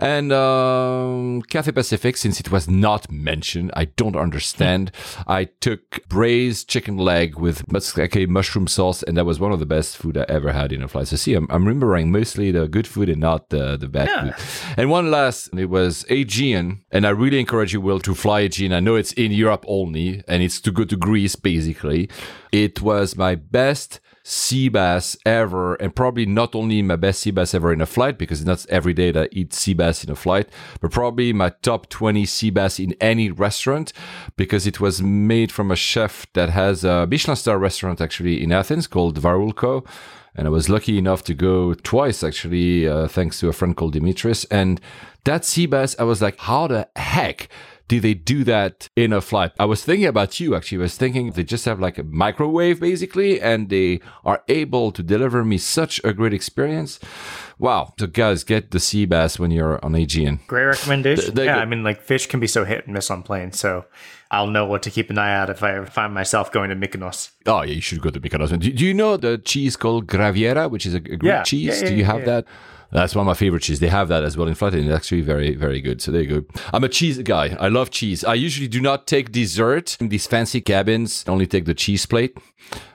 And um, Cathay Pacific, since it was not mentioned, I don't understand. I took braised chicken leg with matsutake mushroom sauce, and that was one of the best food I ever had in a flight. So see, I'm, I'm remembering mostly the good food and not the, the bad Yeah. food. And one last, it was Aegean, and I really encourage you, Will, to fly Aegean. I know it's in Europe only, and it's to go to Greece, basically. It was my best sea bass ever, and probably not only my best sea bass ever in a flight, because it's not every day that I eat sea bass in a flight, but probably my top 20 sea bass in any restaurant, because it was made from a chef that has a Michelin star restaurant actually in Athens called Varoulko. And I was lucky enough to go twice, actually, uh, thanks to a friend called Dimitris. And that sea bass, I was like, how the heck did they do that in a flight? I was thinking about you, actually. I was thinking they just have like a microwave, basically, and they are able to deliver me such a great experience. Wow. So, guys, get the sea bass when you're on Aegean. Great recommendation. They- they yeah, I mean, like fish can be so hit and miss on planes, so I'll know what to keep an eye out if I find myself going to Mykonos. Oh, yeah, you should go to Mykonos. Do, do you know the cheese called Graviera, which is a, Greek Yeah, cheese? yeah, do you have yeah. that? That's one of my favorite cheese. They have that as well in flight, and it's actually very, very good. So there you go. I'm a cheese guy. I love cheese. I usually do not take dessert in these fancy cabins. I only take the cheese plate.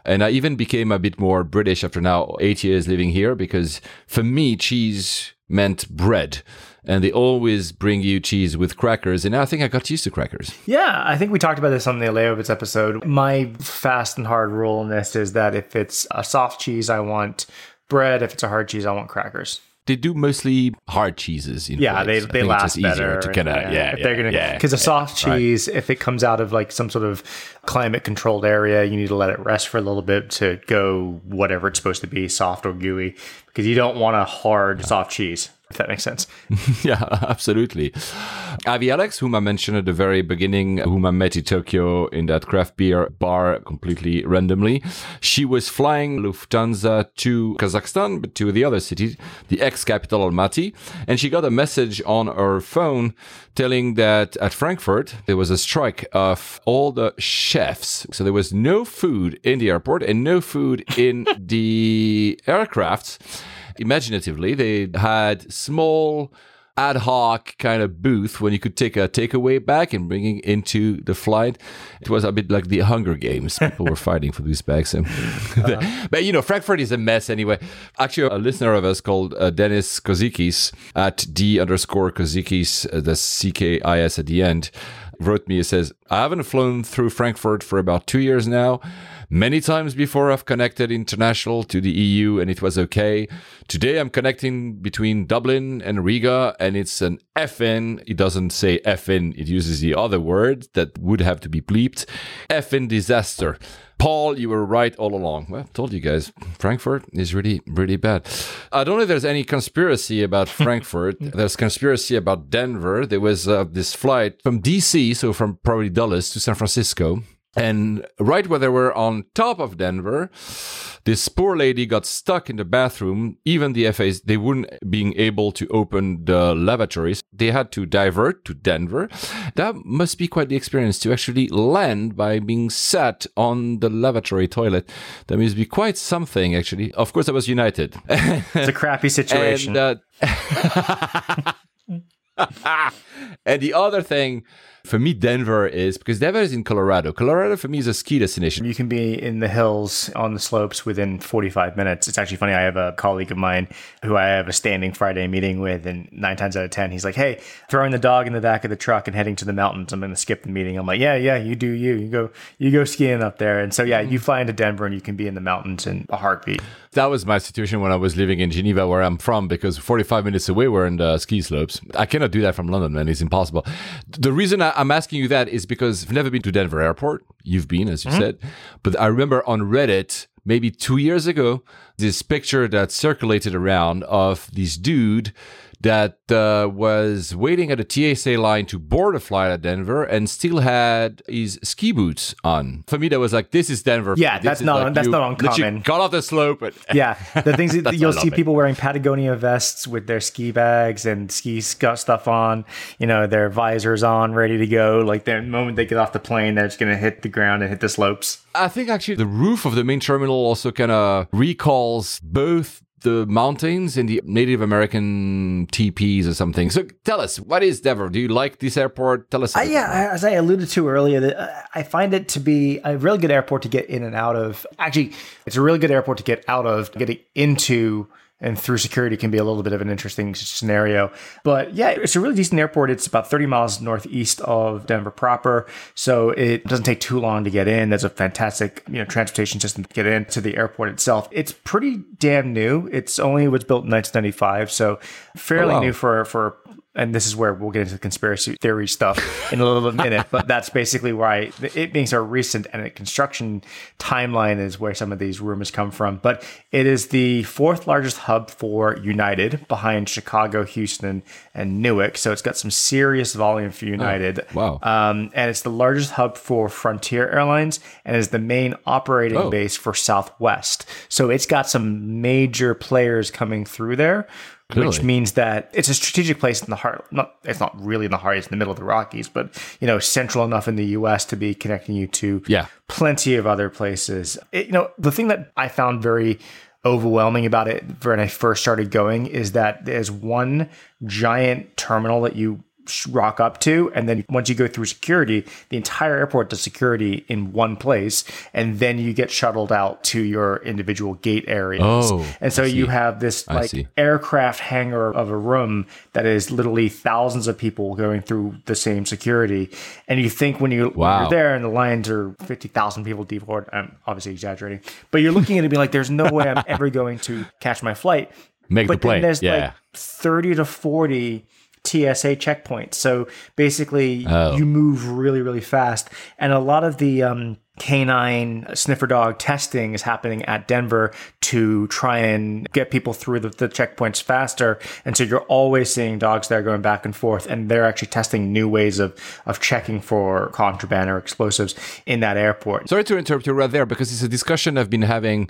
And I even became a bit more British after now eight years living here because for me, cheese meant bread. And they always bring you cheese with crackers. And I think I got used to crackers. Yeah, I think we talked about this on the Leovitz episode. My fast and hard rule in this is that if it's a soft cheese, I want bread. If it's a hard cheese, I want crackers. They do mostly hard cheeses. In Yeah, place. they, they think it's last just easier better. to kind of and, yeah, if they're yeah, gonna yeah, because a yeah, soft right. cheese, if it comes out of like some sort of climate controlled area, you need to let it rest for a little bit to go whatever it's supposed to be, soft or gooey, because you don't want a hard soft cheese. If that makes sense. yeah, absolutely. Avi Alex, whom I mentioned at the very beginning, whom I met in Tokyo in that craft beer bar completely randomly, she was flying Lufthansa to Kazakhstan, but to the other city, the ex capital Almaty, and she got a message on her phone telling that at Frankfurt there was a strike of all the chefs. So there was no food in the airport and no food in the aircrafts imaginatively they had small ad hoc kind of booth when you could take a takeaway back and bring it into the flight. It was a bit like the Hunger Games. People were fighting for these bags. And but you know, Frankfurt is a mess anyway. Actually, a listener of us called uh, Dennis Kozickis at D underscore Kozickis, uh, the CKIS at the end, wrote me. It says, I haven't flown through Frankfurt for about two years now. Many times before I've connected international to the EU and it was okay. Today I'm connecting between Dublin and Riga and it's an FN. It doesn't say FN. It uses the other word that would have to be bleeped. FN disaster. Paul, you were right all along. Well, I told you guys, Frankfurt is really, really bad. I don't know if there's any conspiracy about Frankfurt. there's conspiracy about Denver. There was uh, this flight from DC, so from probably Dulles to San Francisco. And right where they were on top of Denver, this poor lady got stuck in the bathroom. Even the FAs, they weren't being able to open the lavatories. They had to divert to Denver. That must be quite the experience to actually land by being sat on the lavatory toilet. That must be quite something, actually. Of course, I was United. It's a crappy situation. And, uh, and the other thing for me, Denver is because Denver is in Colorado. Colorado for me is a ski destination. You can be in the hills on the slopes within 45 minutes. It's actually funny. I have a colleague of mine who I have a standing Friday meeting with, and nine times out of 10, he's like, Hey, throwing the dog in the back of the truck and heading to the mountains. I'm going to skip the meeting. I'm like, Yeah, yeah, you do you. You go, you go skiing up there. And so, yeah, you mm. fly into Denver and you can be in the mountains in a heartbeat. That was my situation when I was living in Geneva, where I'm from, because 45 minutes away we're in the ski slopes. I cannot do that from London, man. It's impossible. The reason I- I'm asking you that is because I've never been to Denver Airport. You've been, as you mm-hmm. said. But I remember on Reddit, maybe two years ago, this picture that circulated around of this dude that uh, was waiting at a TSA line to board a flight at Denver and still had his ski boots on. For me, that was like, this is Denver. Yeah, This that's not- like that's not uncommon. Got off the slope. And Yeah, the things that you'll see people wearing Patagonia vests with their ski bags and ski stuff on, you know, their visors on, ready to go. Like the moment they get off the plane, they're just going to hit the ground and hit the slopes. I think actually the roof of the main terminal also kind of recalls both the mountains and the Native American teepees or something. So tell us, what is Denver? Do you like this airport? Tell us. Uh, yeah. As I alluded to earlier, I find it to be a really good airport to get in and out of. Actually, it's a really good airport to get out of. Getting into and through security can be a little bit of an interesting scenario. But yeah, it's a really decent airport. It's about 30 miles northeast of Denver proper, so it doesn't take too long to get in. There's a fantastic you know transportation system to get into the airport itself. It's pretty damn new. It's only was built in 1995, so fairly Oh, wow. new for for and this is where we'll get into the conspiracy theory stuff in a little minute, but that's basically why it being so recent and a construction timeline is where some of these rumors come from. But it is the fourth largest hub for United behind Chicago, Houston, and Newark. So it's got some serious volume for United. wow. Um, and it's the largest hub for Frontier Airlines and is the main operating Oh. base for Southwest. So it's got some major players coming through there. Which means that it's a strategic place in the heart. Not, it's not really in the heart; it's in the middle of the Rockies, but you know, central enough in the U.S. to be connecting you to Yeah. plenty of other places. It- you know, the thing that I found very overwhelming about it when I first started going is that there's one giant terminal that you rock up to and then once you go through security the entire airport does security in one place and then you get shuttled out to your individual gate areas Oh, and so you have this like aircraft hangar of a room that is literally thousands of people going through the same security and you think when, you, when Wow. you're there and the lines are 50,000 people deep I'm obviously exaggerating but you're looking at it and be like there's no way I'm ever going to catch my flight Make but the plane. then there's yeah. like 30 to 40 TSA checkpoints. So basically, Oh. you move really, really fast. And a lot of the um, canine sniffer dog testing is happening at Denver to try and get people through the, the checkpoints faster. And so you're always seeing dogs there going back and forth. And they're actually testing new ways of, of checking for contraband or explosives in that airport. Sorry to interrupt you right there because it's a discussion I've been having.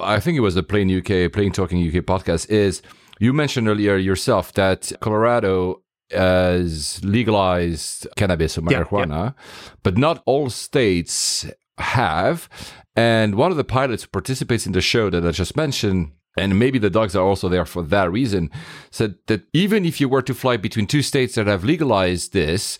I think it was the Plane UK, Plane Talking UK podcast. Is you mentioned earlier yourself that Colorado has legalized cannabis or Yeah, marijuana, but not all states have. And one of the pilots who participates in the show that I just mentioned and maybe the dogs are also there for that reason, said that even if you were to fly between two states that have legalized this,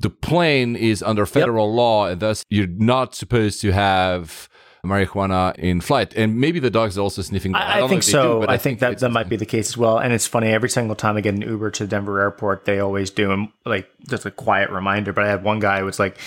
the plane is under federal law, and thus you're not supposed to have marijuana in flight. And maybe the dogs are also sniffing. I, I don't know think so. do, but I, think that that might be the case as well. And it's funny every single time I get an Uber to Denver Airport, they always do and like just a quiet reminder. But I had one guy who was like,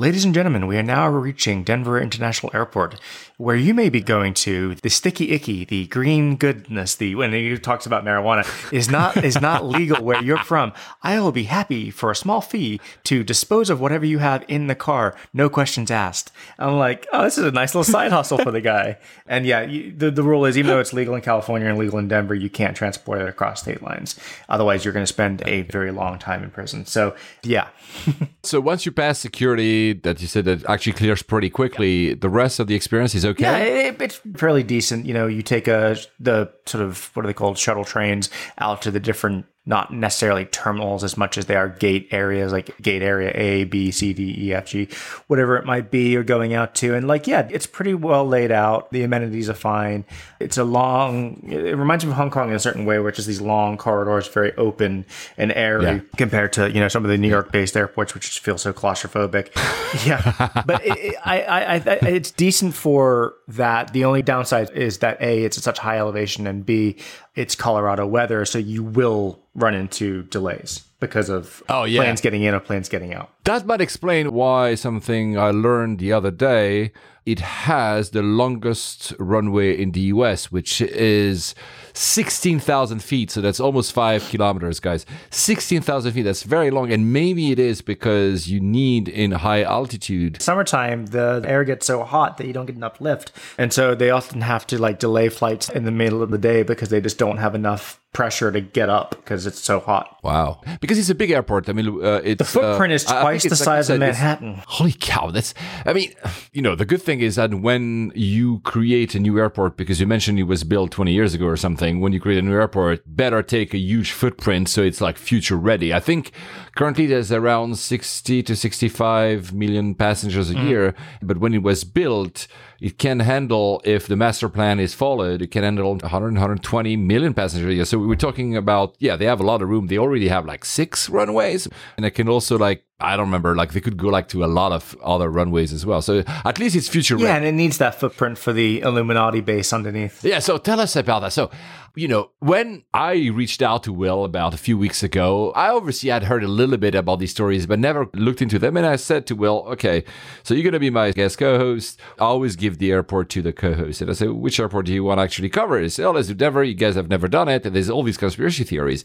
"Ladies and gentlemen, we are now reaching Denver International Airport, where you may be going to the sticky icky, the green goodness, the when he talks about marijuana is not is not legal where you're from. I will be happy for a small fee to dispose of whatever you have in the car, no questions asked." I'm like, "Oh, this is a nice little side hustle for the guy." And yeah, you, the the rule is even though it's legal in California and legal in Denver, you can't transport it across state lines. Otherwise, you're going to spend a very long time in prison. So yeah, So once you pass security, that you said that actually clears pretty quickly, the rest of the experience is okay. Yeah, it, it's fairly decent. You know, you take a the sort of what are they called shuttle trains out to the different not necessarily terminals as much as they are gate areas like gate area A, B, C, D, E, F, G, whatever it might be you're going out to. And like, yeah, it's pretty well laid out. The amenities are fine. It's a long, it reminds me of Hong Kong in a certain way, which is these long corridors, very open and airy Yeah. compared to, you know, some of the New York based airports, which just feel so claustrophobic. yeah. But it, it- I, I, I, it's decent for that. The only downside is that A, it's at such high elevation, and B, it's Colorado weather. So you will run into delays because of Oh, yeah. planes getting in or planes getting out. That might explain why something I learned the other day. It has the longest runway in the US, which is 16,000 feet. So that's almost five kilometers, guys. 16,000 feet. That's very long. And maybe it is because you need in high altitude. Summertime, the air gets so hot that you don't get enough lift. And so they often have to like delay flights in the middle of the day because they just don't have enough pressure to get up because it's so hot. Wow. Because it's a big airport. I mean, uh, it's. The footprint uh, is twice the it's, like size of Manhattan. Holy cow, that's I mean, you know, the good thing is that when you create a new airport, because you mentioned it was built 20 years ago or something, when you create a new airport, better take a huge footprint so it's like future ready. I think currently there's around 60 to 65 million passengers a mm. year, but when it was built, it can handle, if the master plan is followed, it can handle 100, 120 million passengers a year. So we're talking about, yeah, they have a lot of room. They already have like six runways, and it can also like, I don't remember, like they could go like to a lot of other runways as well. So at least it's future Yeah, and it needs that footprint for the Illuminati base underneath. Yeah, so tell us about that. So, you know, when I reached out to Will about a few weeks ago, I obviously had heard a little bit about these stories, but never looked into them. And I said to Will, okay, so you're going to be my guest co host. I always give the airport to the co host. And I said, which airport do you want to actually cover? He said, oh, let's do Denver. You guys have never done it. And there's all these conspiracy theories.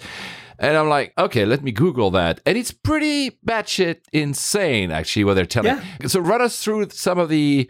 And I'm like, okay, let me Google that. And it's pretty batshit insane, actually, what they're telling. Yeah. So run us through some of the.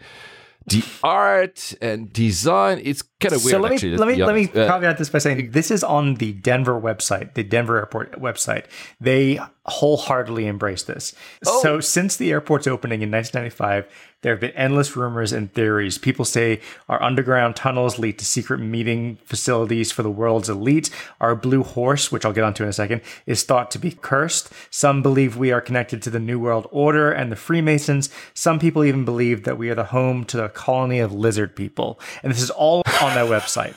The art and design, it's kind of weird. so let me actually, let me let me caveat this by saying this is on the Denver website, the Denver Airport website. They wholeheartedly embrace this. Oh. So since the airport's opening in 1995, there have been endless rumors and theories. People say our underground tunnels lead to secret meeting facilities for the world's elite. Our blue horse, which I'll get onto in a second, is thought to be cursed. Some believe we are connected to the New World Order and the Freemasons. Some people even believe that we are the home to a colony of lizard people. And this is all on their website.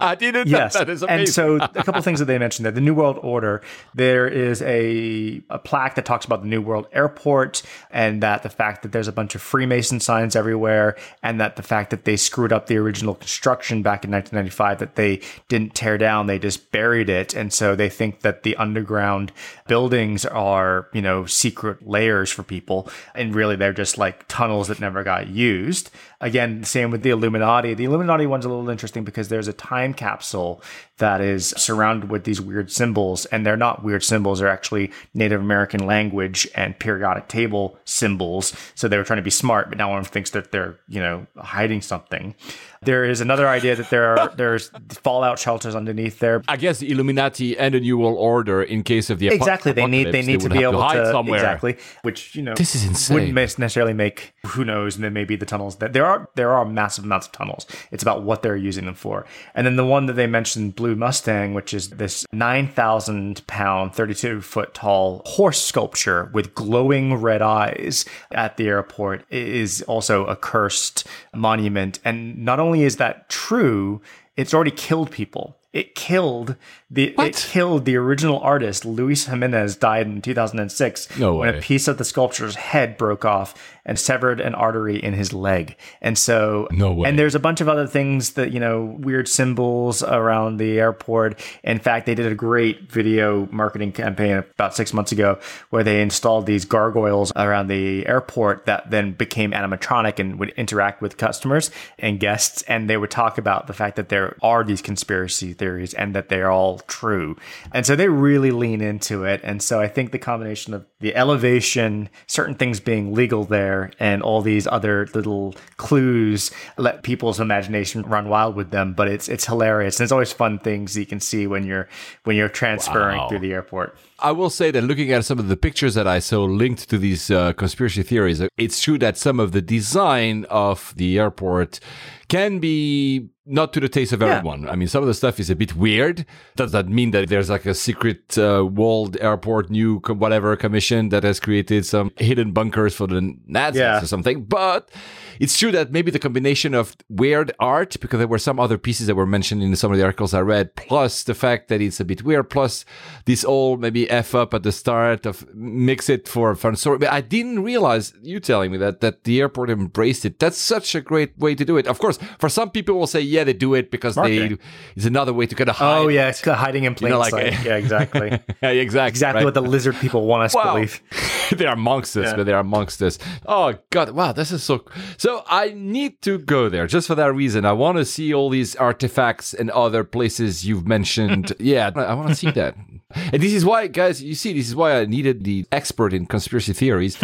I didn't know Yes, that is amazing. and so a couple things that they mentioned there. The New World Order. There is a a plaque that talks about the New World Airport, and that the fact that there's a bunch of Freemason signs everywhere, and that the fact that they screwed up the original construction back in 1995, that they didn't tear down, they just buried it, and so they think that the underground buildings are you know secret layers for people, and really they're just like tunnels that never got used. Again, same with the Illuminati. The Illuminati one's a little interesting because there's a time capsule that is surrounded with these weird symbols, and they're not weird symbols; they're actually Native American language and periodic table symbols. So they were trying to be smart, but now one thinks that they're you know hiding something. There is another idea that there are there's fallout shelters underneath there. I guess the Illuminati and the New World Order, in case of the Exactly, they need they need to be able to, hide to somewhere. exactly, which you know This is insane. Wouldn't necessarily make who knows, and then maybe the tunnels that there are there are massive amounts of tunnels. It's about what they're using them for, and then the one that they mentioned, Blue Mustang, which is this nine thousand pound, thirty two foot tall horse sculpture with glowing red eyes at the airport, is also a cursed monument. And not only is that true, it's already killed people. It killed the it killed the original artist Luis Jimenez died in 2006 No when a piece of the sculpture's head broke off and severed an artery in his leg. And so No way. and there's a bunch of other things that you know weird symbols around the airport. In fact, they did a great video marketing campaign about 6 months ago where they installed these gargoyles around the airport that then became animatronic and would interact with customers and guests and they would talk about the fact that there are these conspiracy theories and that they're all true. And so they really lean into it. And so I think the combination of the elevation, certain things being legal there, and all these other little clues let people's imagination run wild with them. But it's it's hilarious. And it's always fun things you can see when you're when you're transferring Wow. through the airport. I will say that looking at some of the pictures that I saw linked to these uh, conspiracy theories, it's true that some of the design of the airport can be not to the taste of Yeah. everyone. I mean, some of the stuff is a bit weird. Does that mean that there's like a secret uh, walled airport new co- whatever commission that has created some hidden bunkers for the Nazis Yeah. or something? But it's true that maybe the combination of weird art, because there were some other pieces that were mentioned in some of the articles I read, plus the fact that it's a bit weird, plus this all maybe f up at the start of mix it for fun story. But I didn't realize you telling me that that the airport embraced it. That's such a great way to do it. Of course, for some people will say, yeah, they do it because Marketing. they it's another way to kind of oh, hide. Oh yeah, it's hiding in plain know, like- sight. Yeah, exactly. yeah, exactly. exactly right? what the lizard people want us to Wow. believe. they are amongst us, Yeah. but they are amongst us. Oh god, wow, this is so. So I need to go there just for that reason. I want to see all these artifacts and other places you've mentioned. yeah, I want to see that. And this is why, guys, you see, this is why I needed the expert in conspiracy theories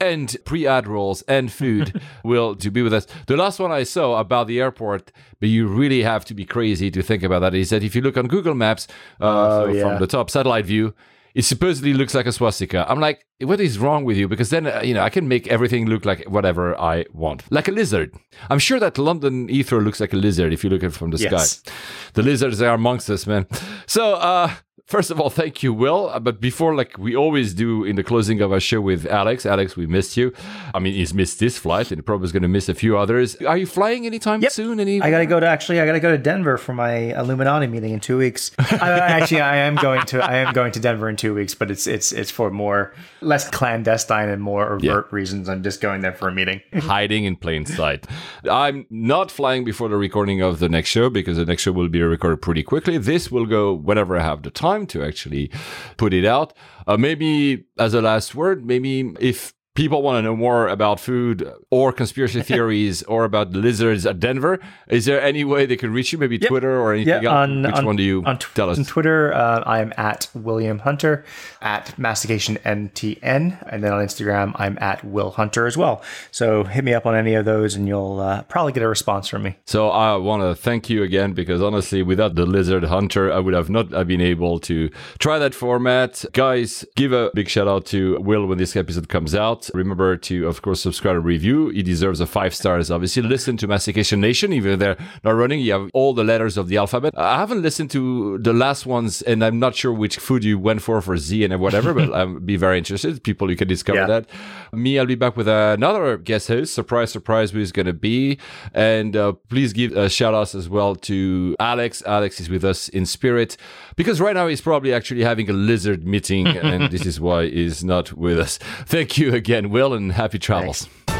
and pre-admirals and food will to be with us. The last one I saw about the airport, but you really have to be crazy to think about that, is that if you look on Google Maps uh, so yeah. from the top satellite view, it supposedly looks like a swastika. I'm like, what is wrong with you? Because then, uh, you know, I can make everything look like whatever I want, like a lizard. I'm sure that London Heathrow looks like a lizard if you look at it from the Yes. sky. The lizards are amongst us, man. So, uh, First of all, thank you, Will. Uh, But before, like we always do in the closing of our show with Alex, Alex, we missed you. I mean, he's missed this flight and probably is going to miss a few others. Are you flying anytime Yep. soon? Any? I gotta go to actually. I gotta go to Denver for my Illuminati meeting in two weeks. I, actually, I am going to. I am going to Denver in two weeks, but it's it's it's for more less clandestine and more overt reasons. I'm just going there for a meeting. hiding in plain sight. I'm not flying before the recording of the next show because the next show will be recorded pretty quickly. This will go whenever I have the time to actually put it out. Uh, maybe as a last word, maybe if people want to know more about food or conspiracy theories or about lizards at Denver, is there any way they can reach you? Maybe Twitter or anything Yeah, else? on Which on, one do you on, tw- tell us? on Twitter? Uh, I am at William Hunter at Mastication NTN, and then on Instagram I'm at Will Hunter as well. So hit me up on any of those, and you'll uh, probably get a response from me. So I want to thank you again because honestly, without the Lizard Hunter, I would have not have been able to try that format. Guys, give a big shout out to Will when this episode comes out. Remember to, of course, subscribe and review. He deserves a five stars. Obviously, listen to Mastication Nation, even if they're not running. You have all the letters of the alphabet. I haven't listened to the last ones, and I'm not sure which food you went for for Z and whatever, but I'll be very interested. People, you can discover Yeah. that. Me, I'll be back with another guest host. Surprise, surprise, who is going to be. And uh, please give a shout out as well to Alex. Alex is with us in spirit because right now he's probably actually having a lizard meeting, and this is why he's not with us. Thank you again, Will, and happy travels. Thanks.